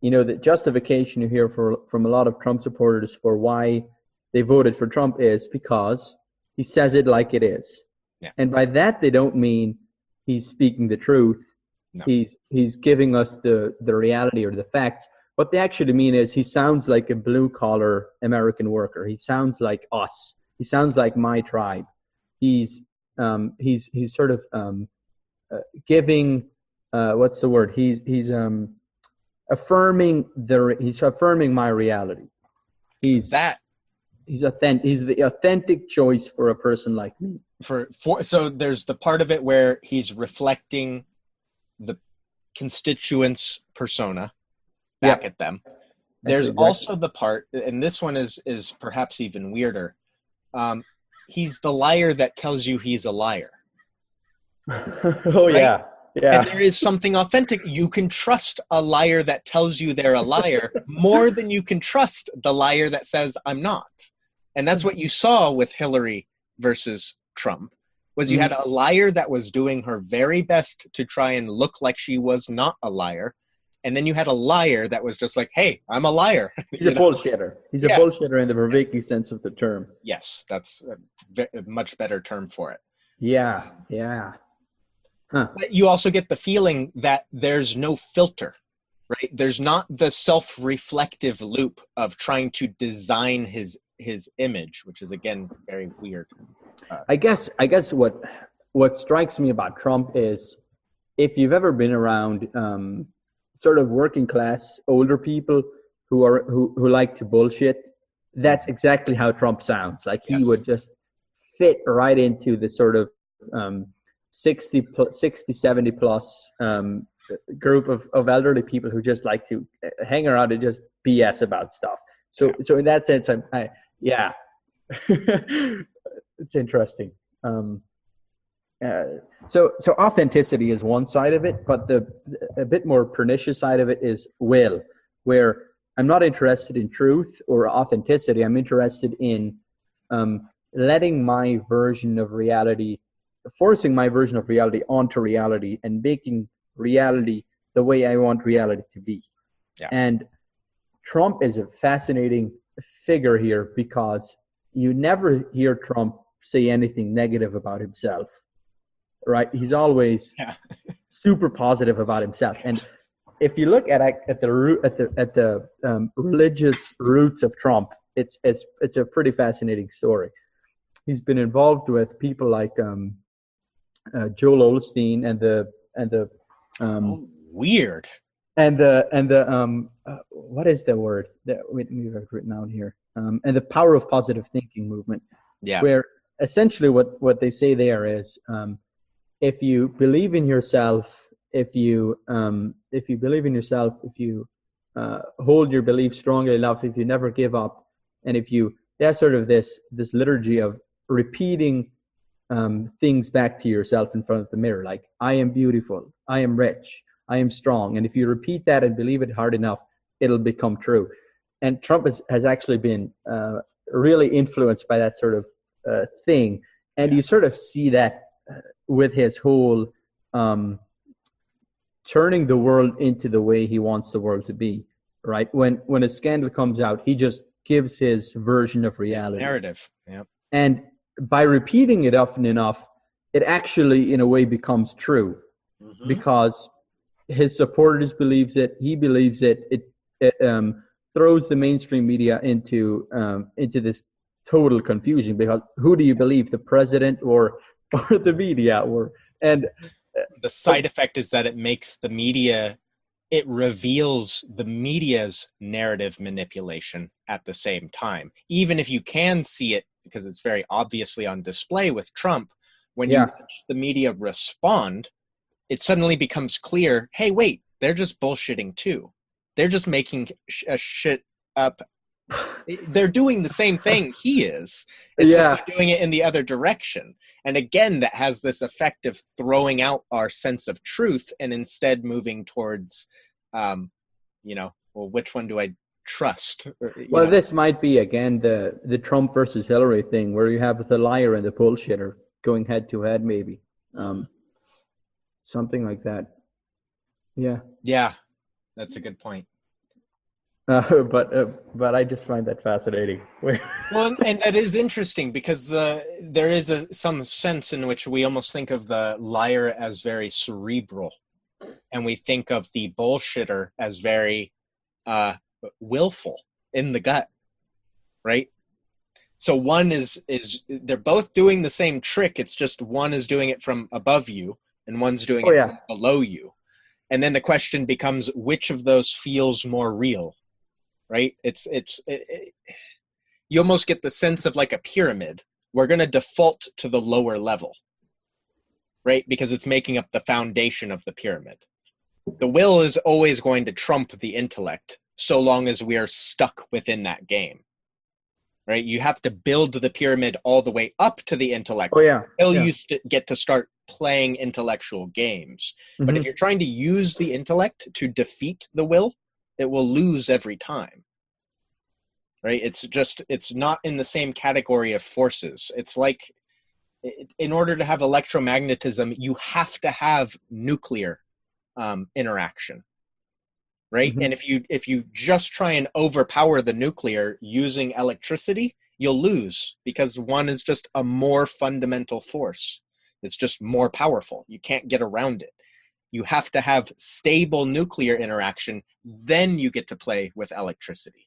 you know, the justification you hear for, from a lot of Trump supporters for why they voted for Trump is because he says it like it is. Yeah. And by that, they don't mean he's speaking the truth. No. He's, he's giving us the, the reality or the facts. What they actually mean is he sounds like a blue collar American worker. He sounds like us. He sounds like my tribe. He's um, he's he's sort of um, uh, giving uh, what's the word? He's he's um affirming the he's affirming my reality. He's that he's authentic. He's the authentic choice for a person like me. for for so there's the part of it where he's reflecting the constituents persona back Yeah. at them. There's exactly- also the part and this one is is perhaps even weirder. Um he's the liar that tells you he's a liar. Oh yeah, and yeah, there is something authentic. You can trust a liar that tells you they're a liar more than you can trust the liar that says i'm not and that's what you saw with hillary versus trump was you mm-hmm. had a liar that was doing her very best to try and look like she was not a liar and then you had a liar that was just like hey i'm a liar he's a know? bullshitter. He's a bullshitter in the Vervaeke sense of the term. yes that's a, a much better term for it Yeah, yeah. Huh. But you also get the feeling that there's no filter, right? There's not the self-reflective loop of trying to design his his image, which is again very weird. I guess I guess what what strikes me about Trump is if you've ever been around um, sort of working class older people who are who, who like to bullshit, that's exactly how Trump sounds. Like he Yes. would just fit right into the sort of um, 60, 60 70 plus um, group of, of elderly people who just like to uh, hang around and just BS about stuff. So so in that sense, I'm I, yeah. it's interesting. Um, uh, so so authenticity is one side of it, but the a bit more pernicious side of it is will, where I'm not interested in truth or authenticity. I'm interested in um, letting my version of reality, forcing my version of reality onto reality, and making reality the way I want reality to be. Yeah. And Trump is a fascinating figure here because you never hear Trump say anything negative about himself, right? He's always Yeah. super positive about himself. And if you look at at the root at the at the um, religious roots of Trump, it's it's it's a pretty fascinating story. He's been involved with people like um, uh, Joel Osteen and the and the um, Oh, weird. and the and the um uh, what is the word that we have written down here um and the power of positive thinking movement Yeah. where essentially what what they say there is um if you believe in yourself if you um if you believe in yourself if you uh, hold your belief strongly enough if you never give up and if you there's sort of this this liturgy of repeating um, things back to yourself in front of the mirror like i am beautiful. I am rich. I am strong. And if you repeat that and believe it hard enough it'll become true. And trump has, has actually been uh, really influenced by that sort of uh, thing. And you sort of see that uh, with his whole um, turning the world into the way he wants the world to be right? When when a scandal comes out he just gives his version of reality. Narrative. Yeah. and by repeating it often enough it actually in a way becomes true Mhm. because his supporters believes it he believes it it, it um, throws the mainstream media into um, into this total confusion because who do you believe the president or or the media or and the side effect is that it makes the media it reveals the media's narrative manipulation at the same time even if you can see it because it's very obviously on display with trump when Yeah. you watch the media respond it suddenly becomes clear hey wait they're just bullshitting too they're just making sh- a shit up they're doing the same thing he is it's Yeah. just they're doing it in the other direction and again that has this effect of throwing out our sense of truth and instead moving towards um you know well which one do i trust well know, this might be again the the trump versus hillary thing where you have the liar and the bullshitter going head to head maybe um something like that. Yeah. Yeah that's a good point. Uh, but uh, but i just find that fascinating. Well and, and that is interesting because the there is a some sense in which we almost think of the liar as very cerebral and we think of the bullshitter as very uh willful in the gut right? So one is is they're both doing the same trick. It's just one is doing it from above you and one's doing Oh, it yeah. from below you. And then the question becomes which of those feels more real right? It's it's it, it, you almost get the sense of like a pyramid. We're going to default to the lower level right? Because it's making up the foundation of the pyramid. The will is always going to trump the intellect so long as we are stuck within that game right? You have to build the pyramid all the way up to the intellect oh yeah. until yeah. you st- get to start playing intellectual games. But if Mhm. you're trying to use the intellect to defeat the will it will lose every time. Right? It's just it's not in the same category of forces. It's like in order to have electromagnetism you have to have nuclear um, interaction right? Mhm. and if you if you just try and overpower the nuclear using electricity you'll lose because one is just a more fundamental force. It's just more powerful. You can't get around it. You have to have stable nuclear interaction. Then you get to play with electricity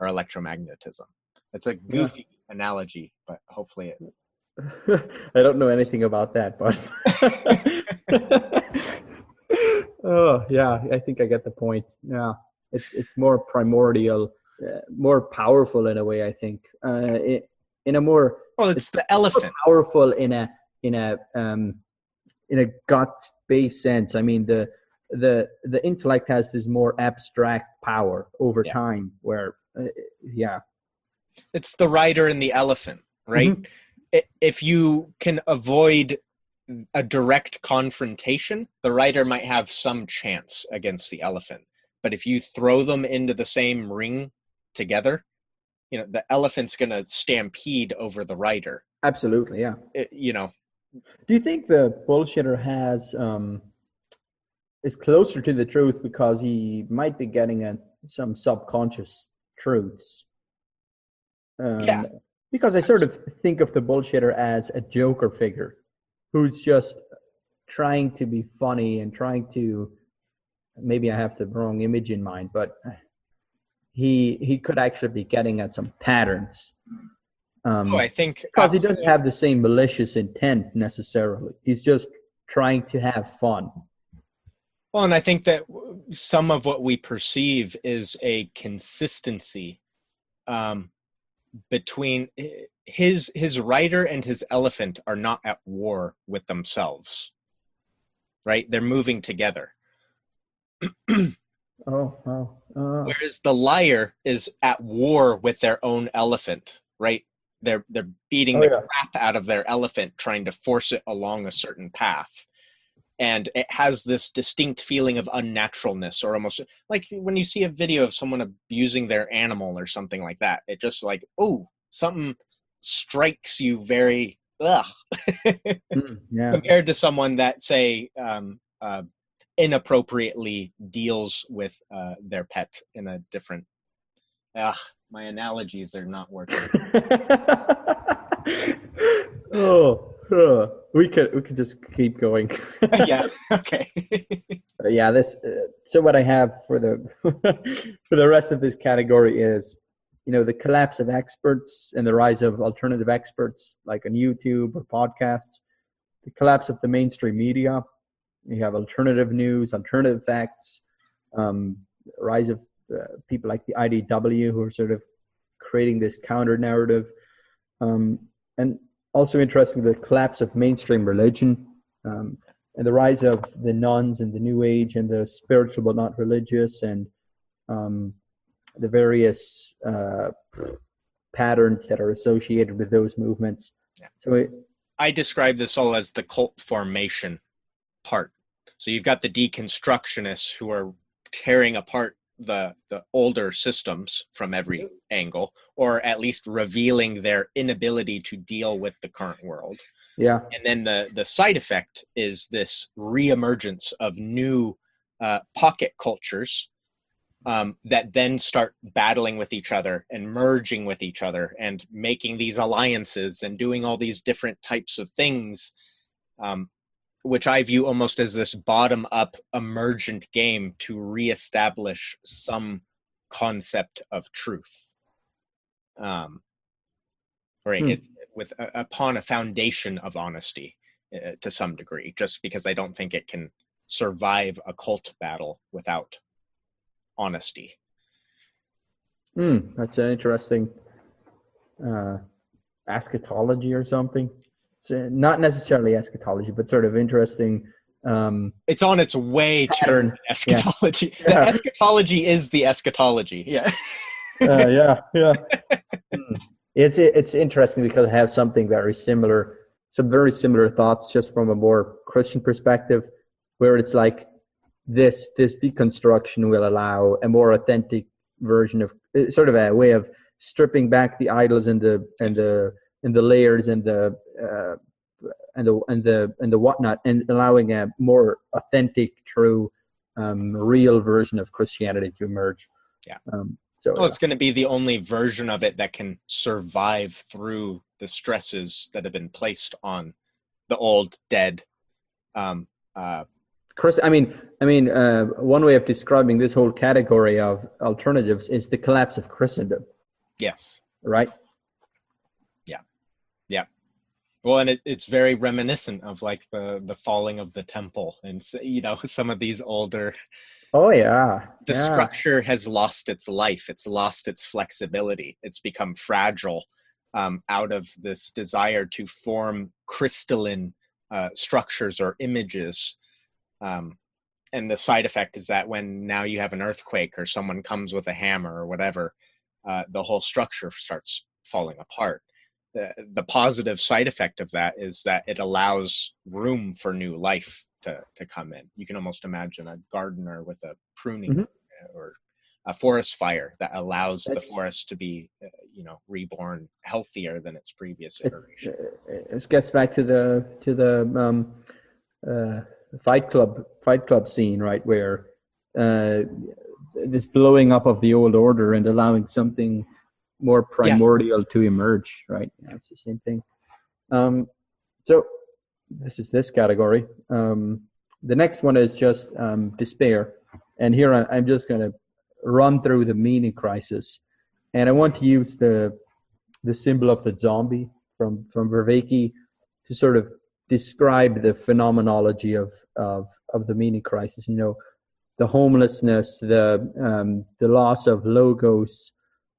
or electromagnetism. It's a goofy analogy but hopefully it I don't know anything about that, but oh yeah, I think I get the point. Yeah, it's it's more primordial, uh, more powerful in a way. I think uh, it, in a more well it's the elephant powerful in a in a um, in a gut based sense. I mean the the the intellect has this more abstract power over Yeah. time, where uh, yeah, it's the rider and the elephant right I if you can avoid a direct confrontation the rider might have some chance against the elephant but if you throw them into the same ring together you know the elephant's going to stampede over the rider absolutely, yeah. It- you know Do you think the bullshitter has um is closer to the truth because he might be getting at some subconscious truths? Um, Yeah. Because I sort of think of the bullshitter as a joker figure who's just trying to be funny and trying to maybe I have the wrong image in mind, but he he could actually be getting at some patterns. Um, oh, i think because he doesn't have the same malicious intent necessarily. He's just trying to have fun. Well, and I think that some of what we perceive is a consistency um, between his his rider and his elephant are not at war with themselves, right? They're moving together. Oh, oh, oh. Whereas the liar is at war with their own elephant, right? They're they're beating Oh, the yeah. crap out of their elephant, trying to force it along a certain path. And it has this distinct feeling of unnaturalness, or almost like when you see a video of someone abusing their animal or something like that. It just like, oh, something strikes you very ugh Mm, yeah. compared to someone that say um, uh, inappropriately deals with uh, their pet in a different Ugh, my analogies are not working oh, uh, we could we could just keep going. yeah okay yeah, this. Uh, so what I have for the for the rest of this category is, you know, the collapse of experts and the rise of alternative experts like on YouTube or podcasts. The collapse of the mainstream media. You have alternative news, alternative facts. Um, rise of uh, people like the IDW who are sort of creating this counter narrative, um, and also interesting the collapse of mainstream religion. Um, and the rise of the nones and the new age and the spiritual but not religious and um, the various uh, patterns that are associated with those movements. Yeah. so it, i describe this all as the cult formation part. So you've got the deconstructionists who are tearing apart the the older systems from every angle or at least revealing their inability to deal with the current world. Yeah. And then the the side effect is this reemergence of new uh, pocket cultures um, that then start battling with each other and merging with each other and making these alliances and doing all these different types of things um, which i view almost as this bottom up emergent game to reestablish some concept of truth um, right Hmm. it, with uh, upon a foundation of honesty uh, to some degree just because i don't think it can survive a cult battle without honesty. Hmm, that's an interesting uh, eschatology or something. So not necessarily eschatology, but sort of interesting. Um, it's on its way pattern. to eschatology. Yeah. The eschatology is the eschatology. Yeah. uh, yeah, yeah. Hmm. It's it's interesting because I have something very similar, some very similar thoughts, just from a more Christian perspective, where it's like this this deconstruction will allow a more authentic version of sort of a way of stripping back the idols and the and the and the layers and the uh, and the and the and the whatnot, and allowing a more authentic, true, um, real version of Christianity to emerge. Yeah. Um, so well, yeah. it's going to be the only version of it that can survive through the stresses that have been placed on the old, dead. Um, uh, Chris, I mean, I mean, uh, one way of describing this whole category of alternatives is the collapse of Christendom. Yes. Right. Yeah. Yeah. Well, and it, it's very reminiscent of like the the falling of the temple, and you know some of these older Oh yeah. The yeah. structure has lost its life. It's lost its flexibility. It's become fragile um, out of this desire to form crystalline uh, structures or images. Um, and the side effect is that when now you have an earthquake or someone comes with a hammer or whatever, uh, the whole structure starts falling apart. The, the positive side effect of that is that it allows room for new life to to come in. You can almost imagine a gardener with a pruning mm-hmm. or a forest fire that allows That's, the forest to be, uh, you know, reborn healthier than its previous iteration. It, this gets back to the to the um, uh, Fight Club Fight Club scene, right, where uh, this blowing up of the old order and allowing something more primordial yeah. to emerge, right? Yeah, it's the same thing. Um, so this is this category. Um, the next one is just um, despair. And here I, I'm just going to run through the meaning crisis. And I want to use the the symbol of the zombie from from Vervaeke to sort of describe the phenomenology of of of the meaning crisis. You know, the homelessness, the um, the loss of logos.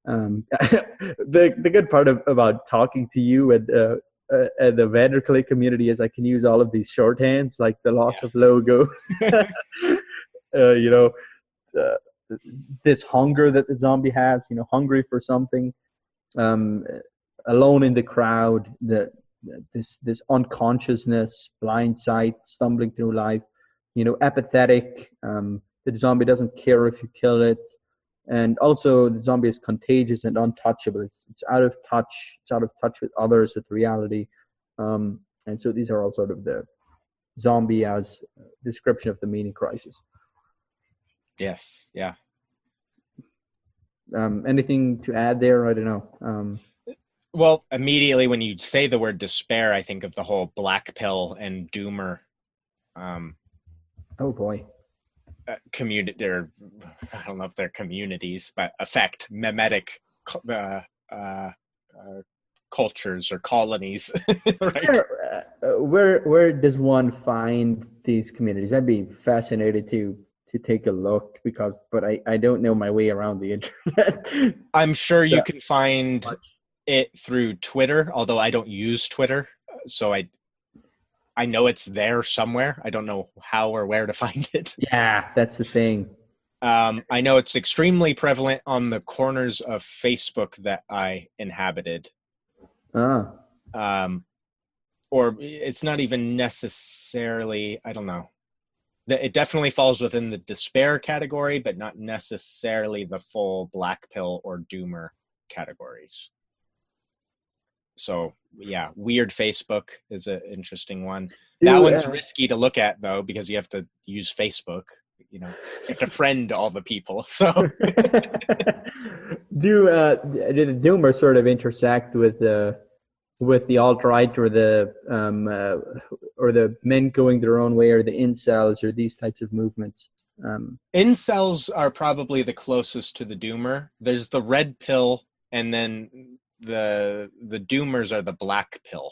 Um, the the good part of, about talking to you and uh, uh, uh, the VanderKlay community is I can use all of these shorthands like the loss yeah. of logo, uh, you know, uh, this hunger that the zombie has, you know, hungry for something, um, alone in the crowd, the, this this unconsciousness, blind sight, stumbling through life, you know, apathetic. Um, the zombie doesn't care if you kill it. And also the zombie is contagious and untouchable. It's, it's out of touch it's out of touch with others with reality. Um, and so these are all sort of the zombie as description of the meaning crisis. Yes yeah. Um, anything to add there? I don't know. Um, well immediately when you say the word despair i think of the whole black pill and doomer um, oh boy. uh, community or i don't know if they're communities but affect memetic uh, uh, uh, cultures or colonies right? Where, uh, where where does one find these communities? I'd be fascinated to to take a look because but i i don't know my way around the internet. I'm sure you can find it through twitter although i don't use twitter so i I know it's there somewhere. I don't know how or where to find it. Yeah, that's the thing. Um, I know it's extremely prevalent on the corners of Facebook that I inhabited. Ah. Um, or it's not even necessarily. I don't know. It definitely falls within the despair category, but not necessarily the full black pill or doomer categories so yeah, weird Facebook is an interesting one. That one's risky to look at though because you have to use Facebook. You know, you have to friend all the people. So do uh, do the Doomer sort of intersect with the with the alt right or the um, uh, or the men going their own way or the incels or these types of movements? Um, incels are probably the closest to the Doomer. There's the red pill, and then the the doomers are the black pill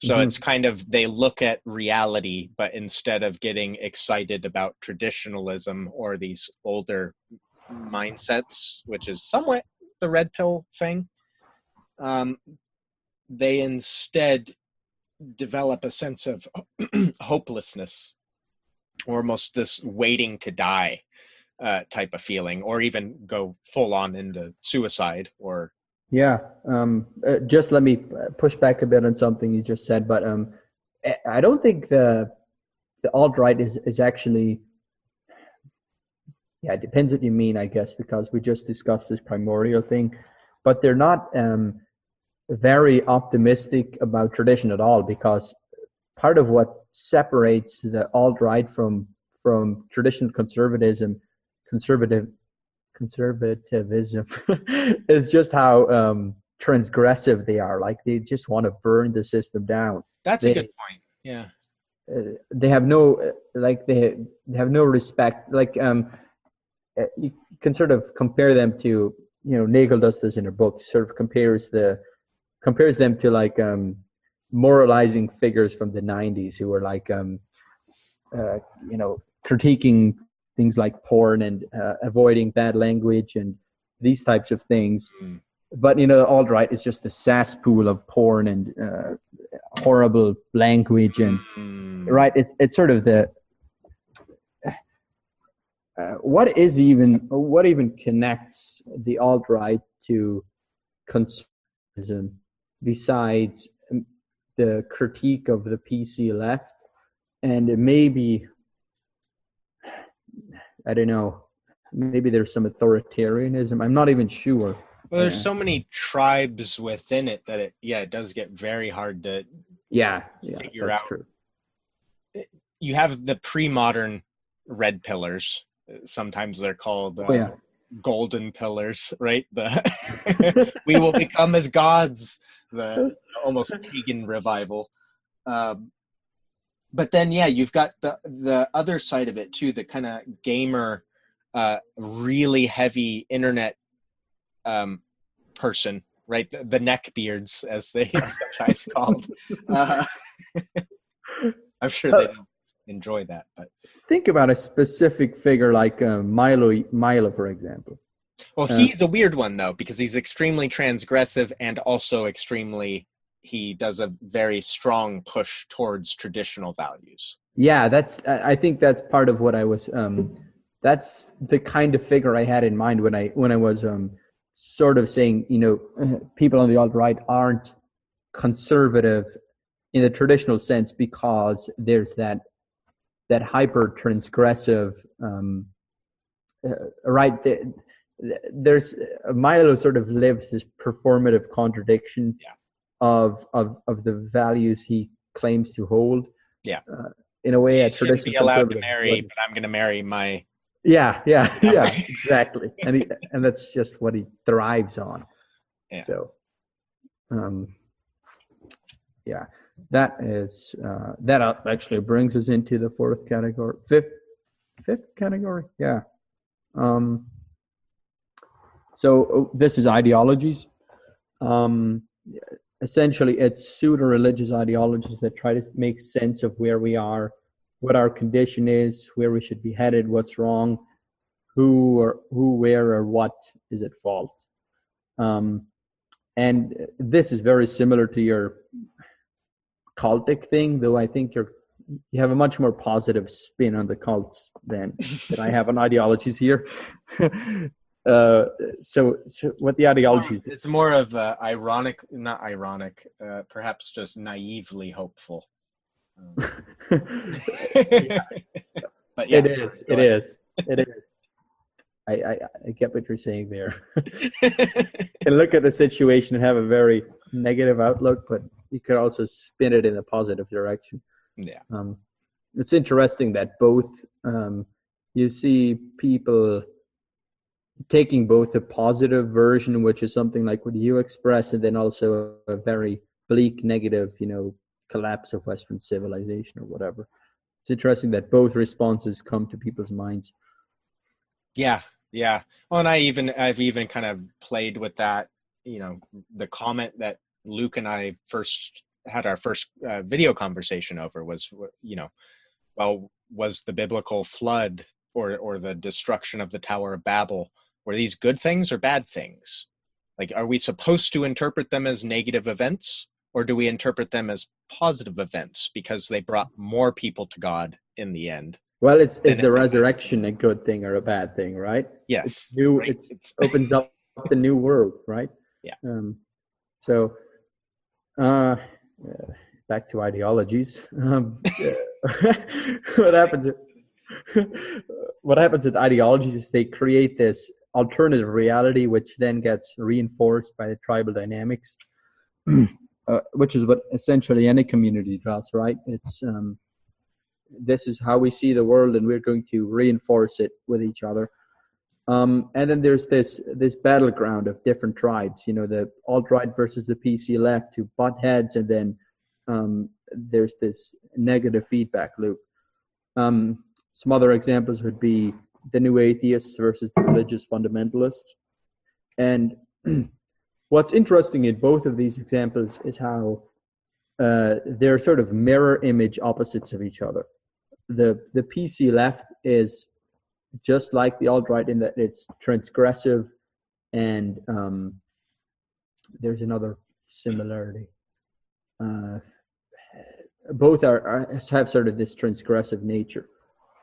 So Mhm. it's kind of they look at reality, but instead of getting excited about traditionalism or these older mindsets, which is somewhat the red pill thing, um, they instead develop a sense of hopelessness, or almost this waiting to die uh, type of feeling, or even go full on into suicide or Yeah. Um, uh, just let me push back a bit on something you just said, but um, I- I don't think the the alt right is is actually. Yeah, it depends what you mean, I guess, because we just discussed this primordial thing, but they're not um, very optimistic about tradition at all. Because part of what separates the alt right from from traditional conservatism, conservative conservatism is just how um, transgressive they are. Like they just want to burn the system down. that's They- a good point. Yeah. Uh, they have no uh, like they, they have no respect. Like um, uh, you can sort of compare them to you know Nagle does this in her book. Sort of compares the compares them to like um, moralizing figures from the '90s who were like um, uh, you know critiquing things like porn and uh, avoiding bad language and these types of things. Mm. But you know, alt right is just a cesspool of porn and uh, horrible language and Mm. right. It's it's sort of the uh, what is even what even connects the alt right to conservatism besides um, the critique of the PC left and maybe I don't know maybe there's some authoritarianism I'm not even sure Well, there's Yeah. so many tribes within it that it, yeah, it does get very hard to. yeah yeah Figure that's out. true You have the pre-modern red pillars. Sometimes they're called uh, Oh, yeah. golden pillars, right? The we will become as gods. The almost pagan revival. Um, but then, yeah, you've got the the other side of it too. The kind of gamer, uh, really heavy internet um, person, right? The, the neckbeards, as they sometimes called. Uh, I'm sure they don't enjoy that, but think about a specific figure like uh, Milo Milo for example well, Uh, he's a weird one though because he's extremely transgressive and also extremely. He does a very strong push towards traditional values. yeah that's i think that's part of what i was um that's the kind of figure i had in mind when i when i was um sort of saying you know people on the alt right aren't conservative in the traditional sense because there's that that hyper transgressive um uh, right the, there's milo sort of lives this performative contradiction Yeah. Of of of the values he claims to hold Yeah. uh, in a way a I shouldn't traditional be allowed to marry, but I'm going to marry my. yeah yeah Yeah. exactly and he, and that's just what he thrives on Yeah. so um yeah that is uh that actually brings us into the fourth category fifth fifth category yeah um so uh, this is ideologies um essentially it's pseudo religious ideologies that try to make sense of where we are what our condition is where we should be headed what's wrong who or who where or what is at fault. Um and this is very similar to your cultic thing though i think you're you have a much more positive spin on the cults than than i have on ideologies here uh so, so what the ideologies It's more of uh, ironic, not ironic, uh, perhaps just naively hopeful. Um, but yeah, it is it ahead. is it is I, I i get what you're saying there can look at the situation and have a very negative outlook, but you could also spin it in a positive direction. yeah, Um, it's interesting that both um, you see people taking both a positive version, which is something like what you express, and then also a very bleak negative, you know, collapse of Western civilization or whatever. It's interesting that both responses come to people's minds. yeah, yeah. Well, and I even I've even kind of played with that. You know, the comment that Luke and I first had our first uh, video conversation over was you know well was the biblical flood or or the destruction of the tower of babel were these good things or bad things? Like are we supposed to interpret them as negative events or do we interpret them as positive events because they brought more people to god in the end? Well is, is the resurrection a good thing or a bad thing right? Yes. It's new right? it's, it opens up the new world right? Yeah. Um so uh back to ideologies. Um, what happens what happens with ideologies is they create this alternative reality which then gets reinforced by the tribal dynamics uh, which is what essentially any community does right? It's um, this is how we see the world and we're going to reinforce it with each other. Um, and then there's this this battleground of different tribes you know the alt-right versus the pc left who butt heads and then um, there's this negative feedback loop. Um, some other examples would be the new atheists versus religious fundamentalists. And what's interesting in both of these examples is how uh, they're sort of mirror image opposites of each other. The the PC left is just like the alt right in that it's transgressive, and um, there's another similarity. Uh, both are, are have sort of this transgressive nature,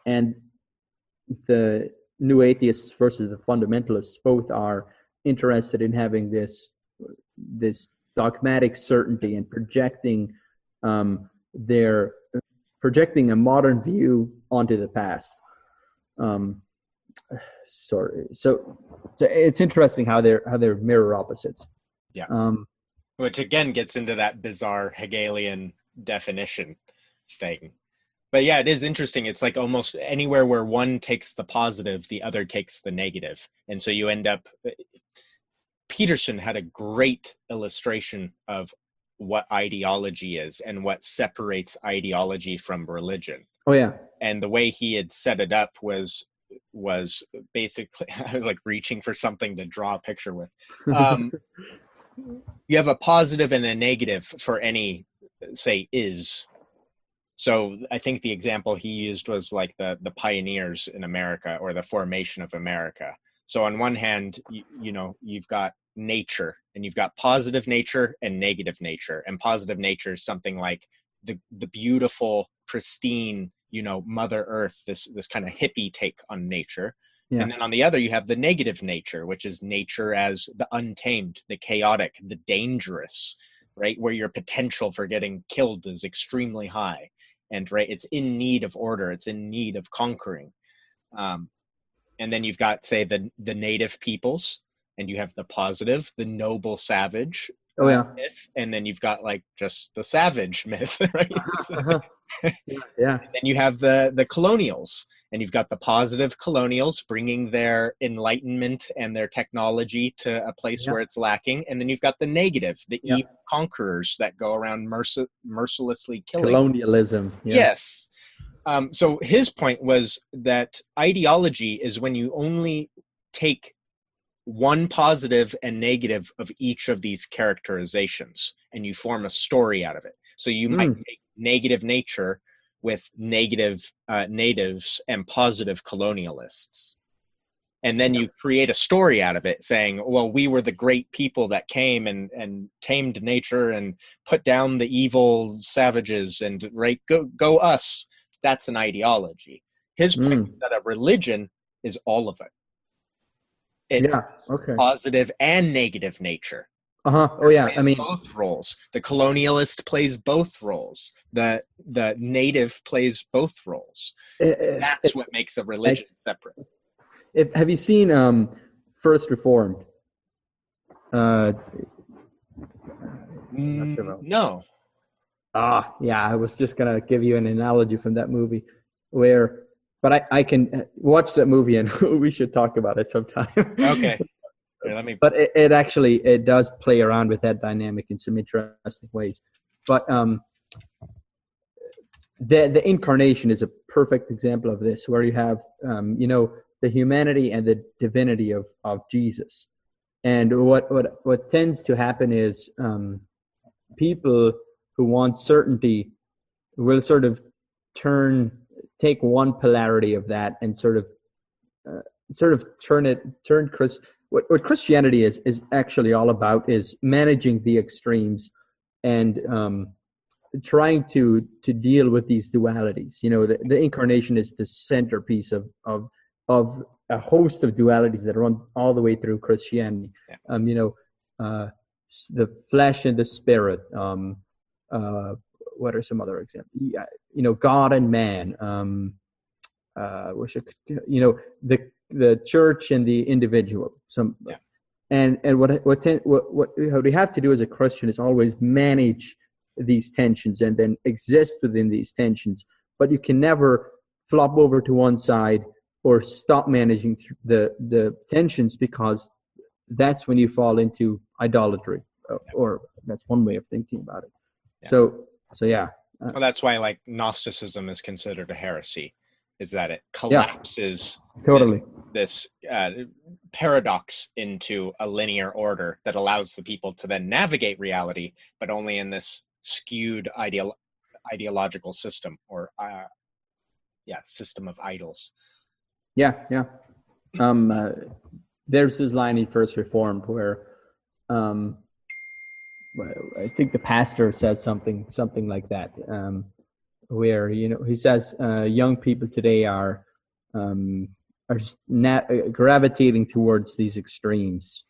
and the new atheists versus the fundamentalists both are interested in having this this dogmatic certainty and projecting um, their projecting a modern view onto the past. Um, sorry. So, so it's interesting how they're how they're mirror opposites. Yeah. Um, Which again gets into that bizarre Hegelian definition thing. But yeah, it is interesting. It's like almost anywhere where one takes the positive, the other takes the negative, and so you end up. Peterson had a great illustration of what ideology is and what separates ideology from religion. Oh yeah. And the way he had set it up was was basically I was like reaching for something to draw a picture with. Um, you have a positive and a negative for any say is. So I think the example he used was like the the pioneers in America or the formation of America. So on one hand, you, you know, you've got nature and you've got positive nature and negative nature and positive nature is something like the the beautiful pristine you know mother earth this this kind of hippie take on nature yeah. and then on the other you have the negative nature which is nature as the untamed the chaotic the dangerous right where your potential for getting killed is extremely high and right it's in need of order it's in need of conquering um, and then you've got say the the native peoples and you have the positive, the noble savage. Oh yeah. Myth, and then you've got like just the savage myth, right? Uh-huh. yeah. yeah. then you have the the colonials, and you've got the positive colonials bringing their enlightenment and their technology to a place yeah. where it's lacking, and then you've got the negative, the yeah. evil conquerors that go around merc- mercilessly killing. Colonialism. Yeah. Yes. Um, so his point was that ideology is when you only take one positive and negative of each of these characterizations and you form a story out of it so you mm. might make hmm. negative nature with negative uh, natives and positive colonialists and then you create a story out of it saying well we were the great people that came and and tamed nature and put down the evil savages and right go go us that's an ideology his point mm. that a religion is all of it it yeah. Okay. Positive and negative nature. Uh huh. Oh yeah. I mean, both roles. The colonialist plays both roles. The the native plays both roles. It, eh, eh, That's it, what makes a religion I, separate. If, have you seen um, First Reformed? Uh, mm, no. Ah, yeah. I was just gonna give you an analogy from that movie where but I, I can watch that movie and we should talk about it sometime. okay. Here, let me. But it, it, actually it does play around with that dynamic in some interesting ways. But um, the the incarnation is a perfect example of this, where you have um, you know the humanity and the divinity of of Jesus, and what what what tends to happen is um, people who want certainty will sort of turn take one polarity of that and sort of uh, sort of turn it turn Chris what, what Christianity is is actually all about is managing the extremes and um, trying to to deal with these dualities. You know, the, the incarnation is the centerpiece of of of a host of dualities that run all the way through Christianity. Yeah. Um, you know, uh, the flesh and the spirit. Um, uh, what are some other examples? Yeah, you know, God and man. Um, uh, could, you know, the the church and the individual. Some, yeah. and and what what what what what we have to do as a Christian is always manage these tensions and then exist within these tensions. But you can never flop over to one side or stop managing the the tensions because that's when you fall into idolatry uh, or that's one way of thinking about it yeah. so so yeah uh, well that's why like gnosticism is considered a heresy is that it collapses yeah, totally. this, this uh, paradox into a linear order that allows the people to then navigate reality but only in this skewed ideal ideological system or uh, yeah system of idols. Yeah yeah. Um uh, there's this line in first reformed where um i think the pastor says something something like that um where you know he says uh, young people today are um are nat- uh, gravitating towards these extremes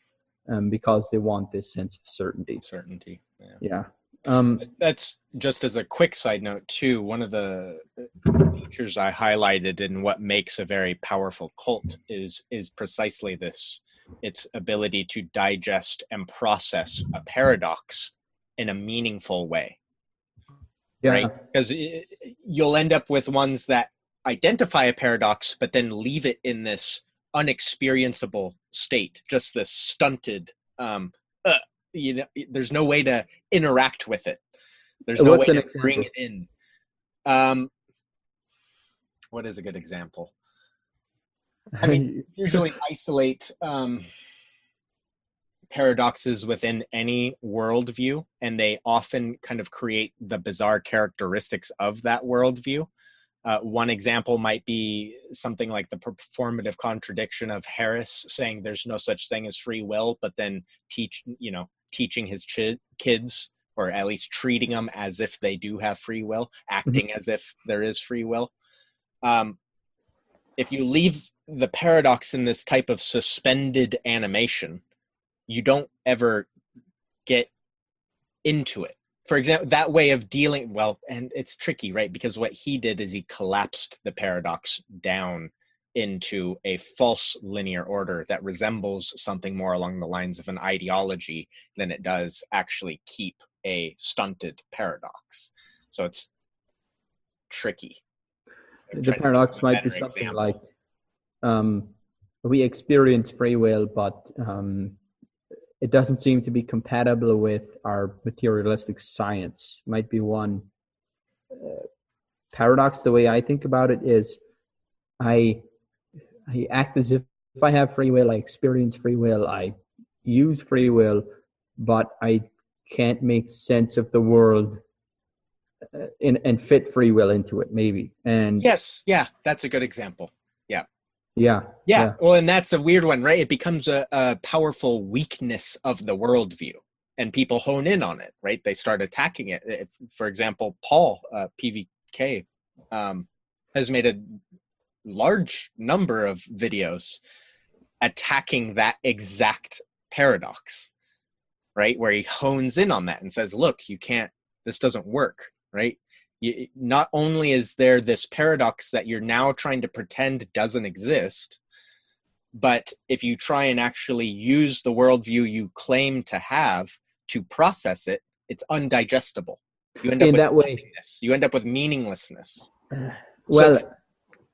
um, because they want this sense of certainty certainty yeah, yeah. Um, That's just as a quick side note too. One of the features I highlighted in what makes a very powerful cult is is precisely this: its ability to digest and process a paradox in a meaningful way. Yeah. Right? Because you'll end up with ones that identify a paradox, but then leave it in this unexperienceable state, just this stunted um, uh, you know there's no way to interact with it there's no What's way to example? bring it in um what is a good example i mean usually isolate um paradoxes within any worldview and they often kind of create the bizarre characteristics of that worldview uh, one example might be something like the performative contradiction of Harris saying there's no such thing as free will, but then teach, you know, teaching his ch- kids or at least treating them as if they do have free will, mm-hmm. acting mm-hmm. as if there is free will. Um, if you leave the paradox in this type of suspended animation, you don't ever get into it. For example, that way of dealing, well, and it's tricky, right? Because what he did is he collapsed the paradox down into a false linear order that resembles something more along the lines of an ideology than it does actually keep a stunted paradox. So it's tricky. The paradox might be something example. like um, we experience free will, but um, it doesn't seem to be compatible with our materialistic science. Might be one uh, paradox. The way I think about it is, I I act as if if I have free will, I experience free will, I use free will, but I can't make sense of the world and, and fit free will into it, maybe. And yes, yeah, that's a good example. Yeah. Yeah, yeah. Yeah. Well, and that's a weird one, right? It becomes a, a powerful weakness of the worldview and people hone in on it, right? They start attacking it. If, for example, Paul, uh, PVK, um, has made a large number of videos attacking that exact paradox right where he hones in on that and says look you can't this doesn't work right? You, not only is there this paradox that you're now trying to pretend doesn't exist but if you try and actually use the worldview you claim to have to process it it's undigestible. You end up in with that way. you end up with meaninglessness. Well so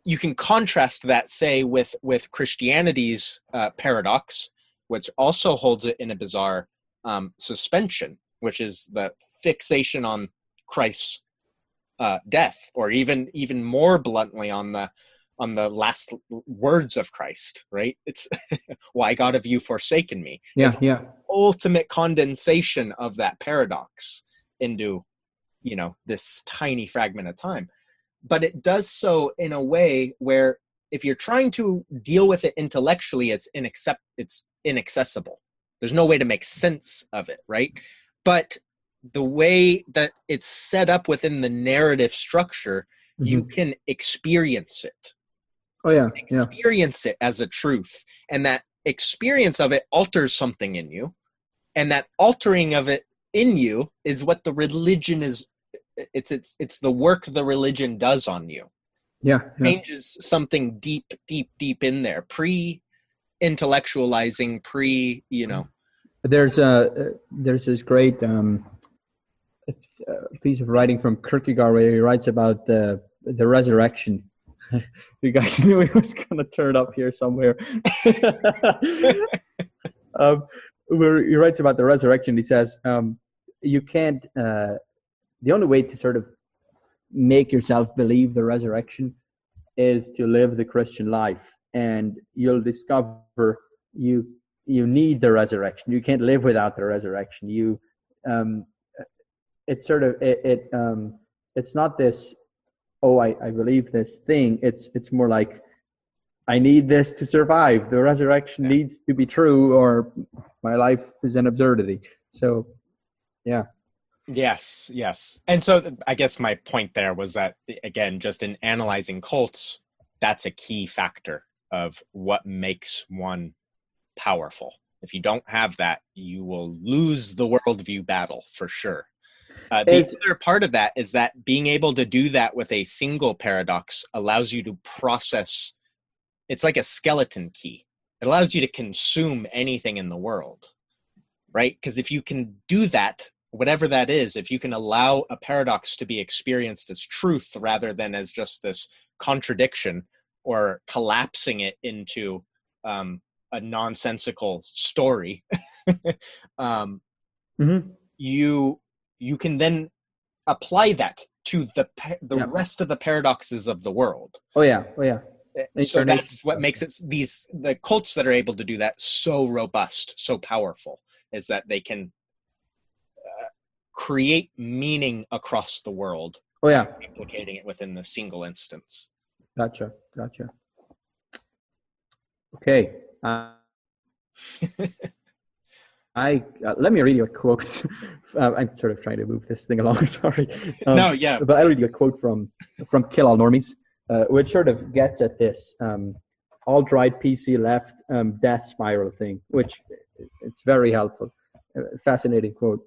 you can contrast that say with with christianity's uh, paradox which also holds it in a bizarre um, suspension which is the fixation on christ's uh, death or even even more bluntly on the on the last words of christ right? It's why god have you forsaken me? Yeah yeah. ultimate condensation of that paradox into you know this tiny fragment of time. But it does so in a way where if you're trying to deal with it intellectually it's inaccept it's inaccessible. There's no way to make sense of it right? But the way that it's set up within the narrative structure mm-hmm. you can experience it oh yeah experience yeah. it as a truth and that experience of it alters something in you and that altering of it in you is what the religion is it's it's it's the work the religion does on you yeah, yeah. changes something deep deep deep in there pre intellectualizing pre you know there's a there's this great um piece of writing from Kierkegaard where he writes about the the resurrection you guys knew he was to turn up here somewhere um, where he writes about the resurrection he says um, you can't uh, the only way to sort of make yourself believe the resurrection is to live the Christian life, and you'll discover you you need the resurrection. You can't live without the resurrection. You, um, it's sort of it. it um, it's not this. Oh, I, I believe this thing. It's it's more like I need this to survive. The resurrection yeah. needs to be true, or my life is an absurdity. So, yeah. Yes, yes. And so I guess my point there was that again, just in analyzing cults, that's a key factor of what makes one powerful. If you don't have that, you will lose the worldview battle for sure. Uh, the it's, other part of that is that being able to do that with a single paradox allows you to process. It's like a skeleton key. It allows you to consume anything in the world, right? Because if you can do that whatever that is, if you can allow a paradox to be experienced as truth rather than as just this contradiction or collapsing it into um, a nonsensical story, um, mm-hmm. you you can then apply that to the the yeah. rest of the paradoxes of the world. Oh yeah, oh yeah. Eh, so that's what makes it these the cults that are able to do that so robust, so powerful, is that they can create meaning across the world. Oh yeah, implicating it within the single instance. Gotcha, gotcha. Okay. Uh, I uh, let me read you a quote. uh, I'm sort of trying to move this thing along. Sorry. Um, no, yeah. But I'll read you a quote from from Kill All Normies, uh, which sort of gets at this um, alt right PC left um, death spiral thing, which it's very helpful. Uh, fascinating quote.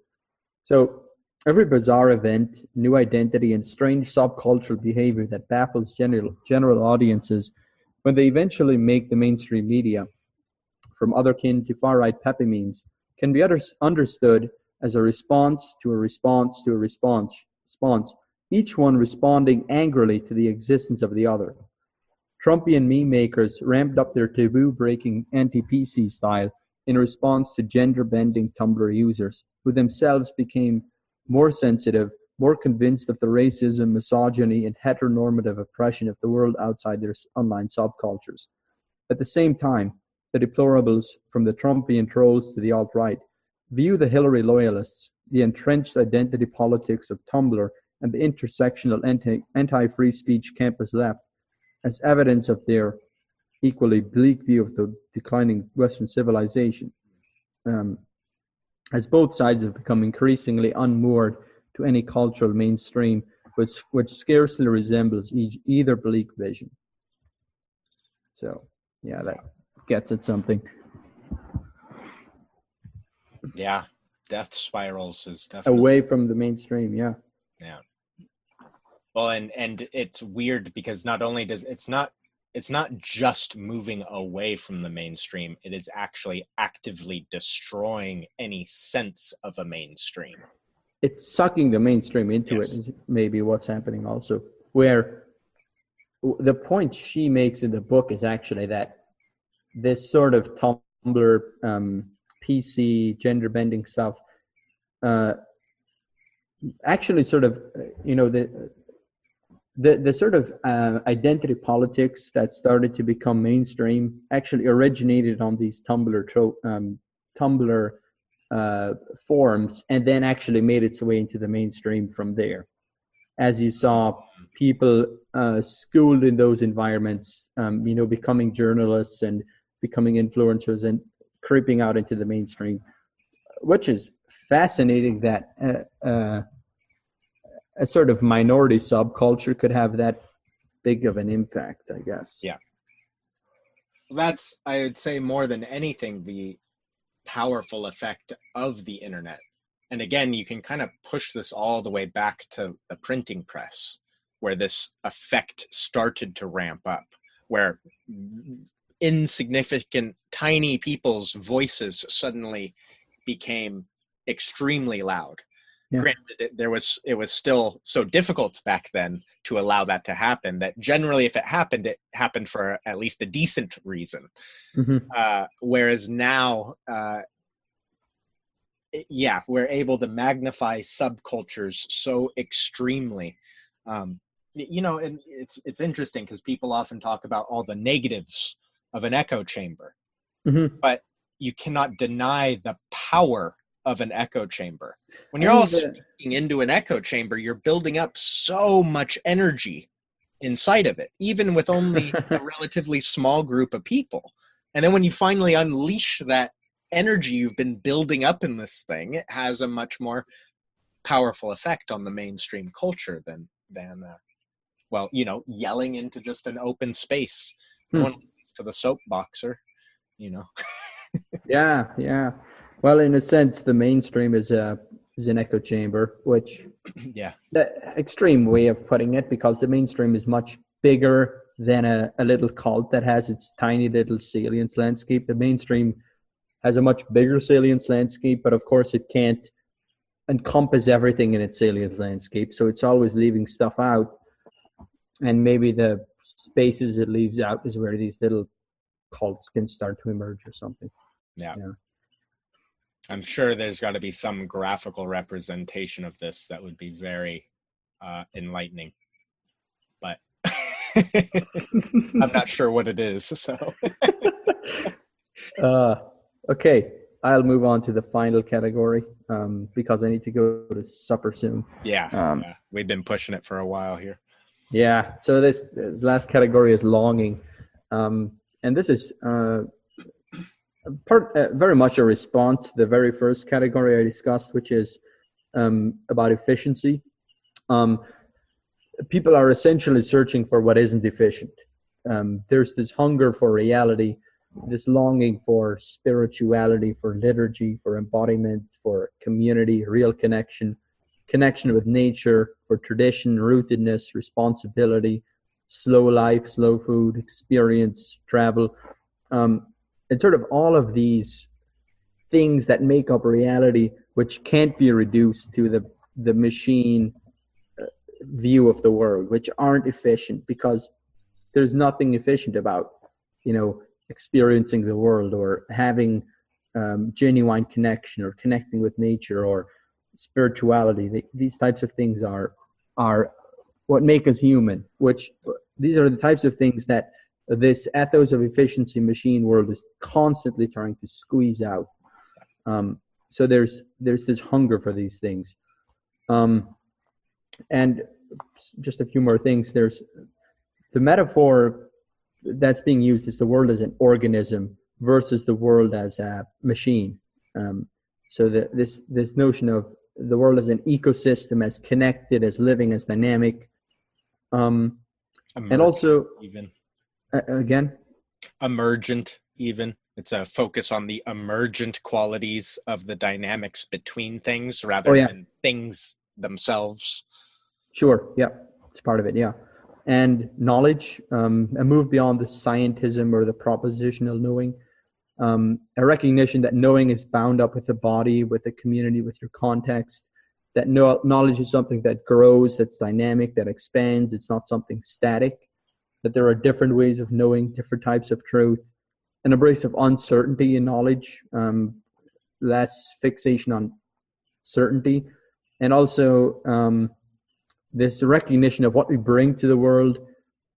So every bizarre event, new identity, and strange subcultural behavior that baffles general, general audiences when they eventually make the mainstream media, from otherkin to far-right Pepe memes, can be understood as a response to a response to a response, response, each one responding angrily to the existence of the other. Trumpian meme makers ramped up their taboo-breaking anti-PC style in response to gender-bending Tumblr users, who themselves became more sensitive, more convinced of the racism, misogyny, and heteronormative oppression of the world outside their online subcultures. At the same time, the deplorables, from the Trumpian trolls to the alt right, view the Hillary loyalists, the entrenched identity politics of Tumblr, and the intersectional anti free speech campus left as evidence of their equally bleak view of the declining Western civilization. Um, as both sides have become increasingly unmoored to any cultural mainstream which, which scarcely resembles e- either bleak vision. So, yeah, that gets at something. Yeah, death spirals is definitely away from the mainstream. Yeah. Yeah. Well, and and it's weird because not only does it's not it's not just moving away from the mainstream it is actually actively destroying any sense of a mainstream it's sucking the mainstream into yes. it is maybe what's happening also where the point she makes in the book is actually that this sort of tumblr um, pc gender bending stuff uh, actually sort of you know the the the sort of uh, identity politics that started to become mainstream actually originated on these Tumblr tro- um, Tumblr uh, forms and then actually made its way into the mainstream from there. As you saw, people uh, schooled in those environments, um, you know, becoming journalists and becoming influencers and creeping out into the mainstream, which is fascinating that uh, uh, a sort of minority subculture could have that big of an impact, I guess. Yeah. That's, I would say, more than anything, the powerful effect of the internet. And again, you can kind of push this all the way back to the printing press, where this effect started to ramp up, where insignificant, tiny people's voices suddenly became extremely loud. Yeah. Granted, it, there was it was still so difficult back then to allow that to happen. That generally, if it happened, it happened for at least a decent reason. Mm-hmm. Uh, whereas now, uh, yeah, we're able to magnify subcultures so extremely. Um, you know, and it's it's interesting because people often talk about all the negatives of an echo chamber, mm-hmm. but you cannot deny the power of an echo chamber. When you're all speaking into an echo chamber, you're building up so much energy inside of it, even with only a relatively small group of people. And then when you finally unleash that energy you've been building up in this thing, it has a much more powerful effect on the mainstream culture than than uh, well, you know, yelling into just an open space. Hmm. One to the soapboxer, you know. yeah, yeah. Well, in a sense, the mainstream is a is an echo chamber, which yeah, the extreme way of putting it, because the mainstream is much bigger than a, a little cult that has its tiny little salience landscape. The mainstream has a much bigger salience landscape, but of course it can't encompass everything in its salience landscape. So it's always leaving stuff out. And maybe the spaces it leaves out is where these little cults can start to emerge or something. Yeah. yeah. I'm sure there's got to be some graphical representation of this that would be very uh, enlightening, but I'm not sure what it is. So, uh, okay, I'll move on to the final category um, because I need to go to supper soon. Yeah, um, yeah, we've been pushing it for a while here. Yeah, so this, this last category is longing, um, and this is. Uh, part, uh, very much a response to the very first category I discussed, which is um, about efficiency. Um, people are essentially searching for what isn't efficient. Um, there's this hunger for reality, this longing for spirituality, for liturgy, for embodiment, for community, real connection, connection with nature, for tradition, rootedness, responsibility, slow life, slow food, experience, travel. Um, and sort of all of these things that make up reality which can't be reduced to the the machine uh, view of the world which aren't efficient because there's nothing efficient about you know experiencing the world or having um, genuine connection or connecting with nature or spirituality these types of things are are what make us human which these are the types of things that this ethos of efficiency machine world is constantly trying to squeeze out. Um, so there's there's this hunger for these things, um, and just a few more things. There's the metaphor that's being used is the world as an organism versus the world as a machine. Um, so the, this this notion of the world as an ecosystem, as connected, as living, as dynamic, um, and also even uh, again? Emergent, even. It's a focus on the emergent qualities of the dynamics between things rather oh, yeah. than things themselves. Sure. Yeah. It's part of it. Yeah. And knowledge, um, a move beyond the scientism or the propositional knowing, um, a recognition that knowing is bound up with the body, with the community, with your context, that no, knowledge is something that grows, that's dynamic, that expands. It's not something static that there are different ways of knowing different types of truth, an embrace of uncertainty in knowledge, um, less fixation on certainty, and also um, this recognition of what we bring to the world.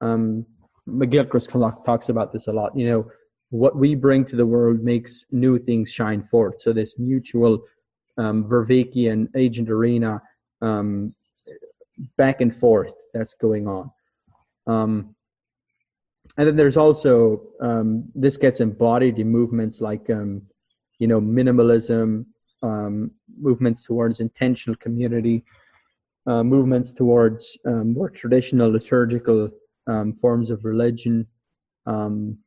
Um, McGilchrist talks about this a lot. You know, what we bring to the world makes new things shine forth. So this mutual um, Vervaekean agent arena um, back and forth that's going on. Um, and then there's also um, this gets embodied in movements like um, you know minimalism, um, movements towards intentional community, uh, movements towards um, more traditional liturgical forms of religion. Um,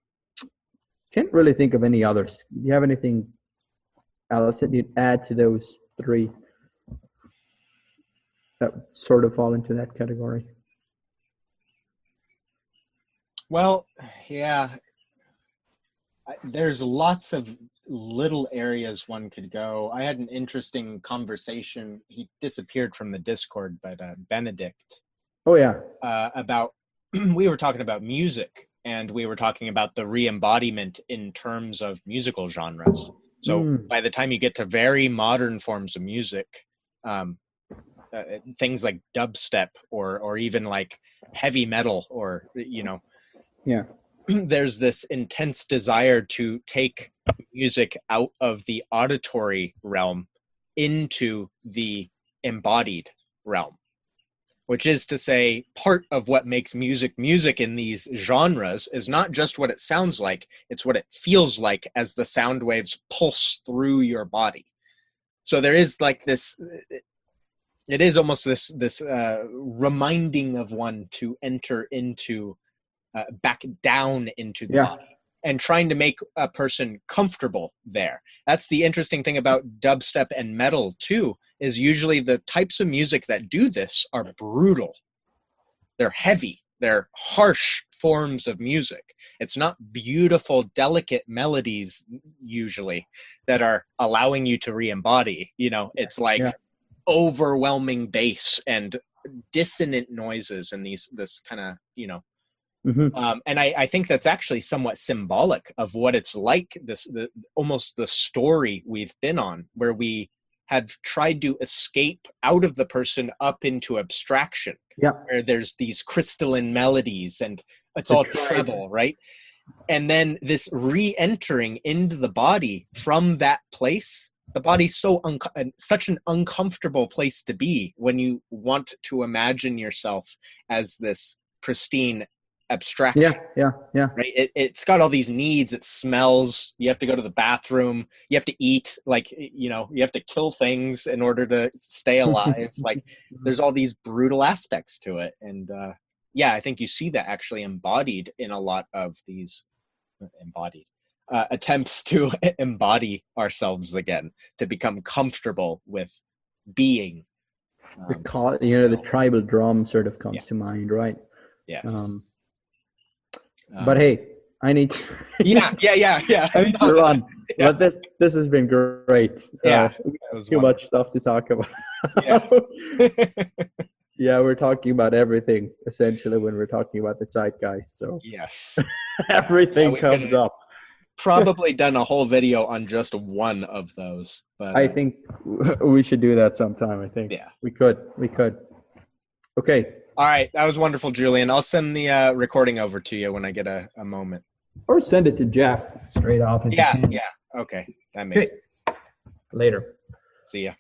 can't really think of any others. Do you have anything else that you'd add to those three that sort of fall into that category? Well, yeah. There's lots of little areas one could go. I had an interesting conversation. He disappeared from the Discord, but uh, Benedict. Oh yeah. Uh, about we were talking about music, and we were talking about the re-embodiment in terms of musical genres. So mm. by the time you get to very modern forms of music, um, uh, things like dubstep or or even like heavy metal or you know yeah there's this intense desire to take music out of the auditory realm into the embodied realm which is to say part of what makes music music in these genres is not just what it sounds like it's what it feels like as the sound waves pulse through your body so there is like this it is almost this this uh, reminding of one to enter into uh, back down into the yeah. body and trying to make a person comfortable there. That's the interesting thing about dubstep and metal too is usually the types of music that do this are brutal. They're heavy. They're harsh forms of music. It's not beautiful delicate melodies usually that are allowing you to re-embody you know? It's like yeah overwhelming bass and dissonant noises and these this kind of you know mm-hmm. um, and I, I think that's actually somewhat symbolic of what it's like this the almost the story we've been on where we have tried to escape out of the person up into abstraction yeah. where there's these crystalline melodies and it's all treble right? And then this re-entering into the body from that place the body's so un- such an uncomfortable place to be when you want to imagine yourself as this pristine abstraction. Yeah, yeah, yeah. Right. It, it's got all these needs. It smells. You have to go to the bathroom. You have to eat. Like you know, you have to kill things in order to stay alive. like there's all these brutal aspects to it, and uh, yeah, I think you see that actually embodied in a lot of these embodied uh, attempts to embody ourselves again, to become comfortable with being. Um, you know, the tribal drum sort of comes yeah. to mind, right? Yes. Um, um, but hey, I need. To yeah, yeah, yeah, yeah. I need to run. yeah. But this this has been great. Yeah, uh, too much stuff to talk about. yeah. yeah, we're talking about everything essentially when we're talking about the zeitgeist. So yes, everything yeah, comes up probably done a whole video on just one of those. But I uh, think we should do that sometime. I think. Yeah, we could. We could. Okay. All right, that was wonderful, Julian. I'll send the uh, recording over to you when I get a, a moment. Or send it to Jeff straight off. Yeah, yeah. Okay, that makes okay. sense. Later. See ya.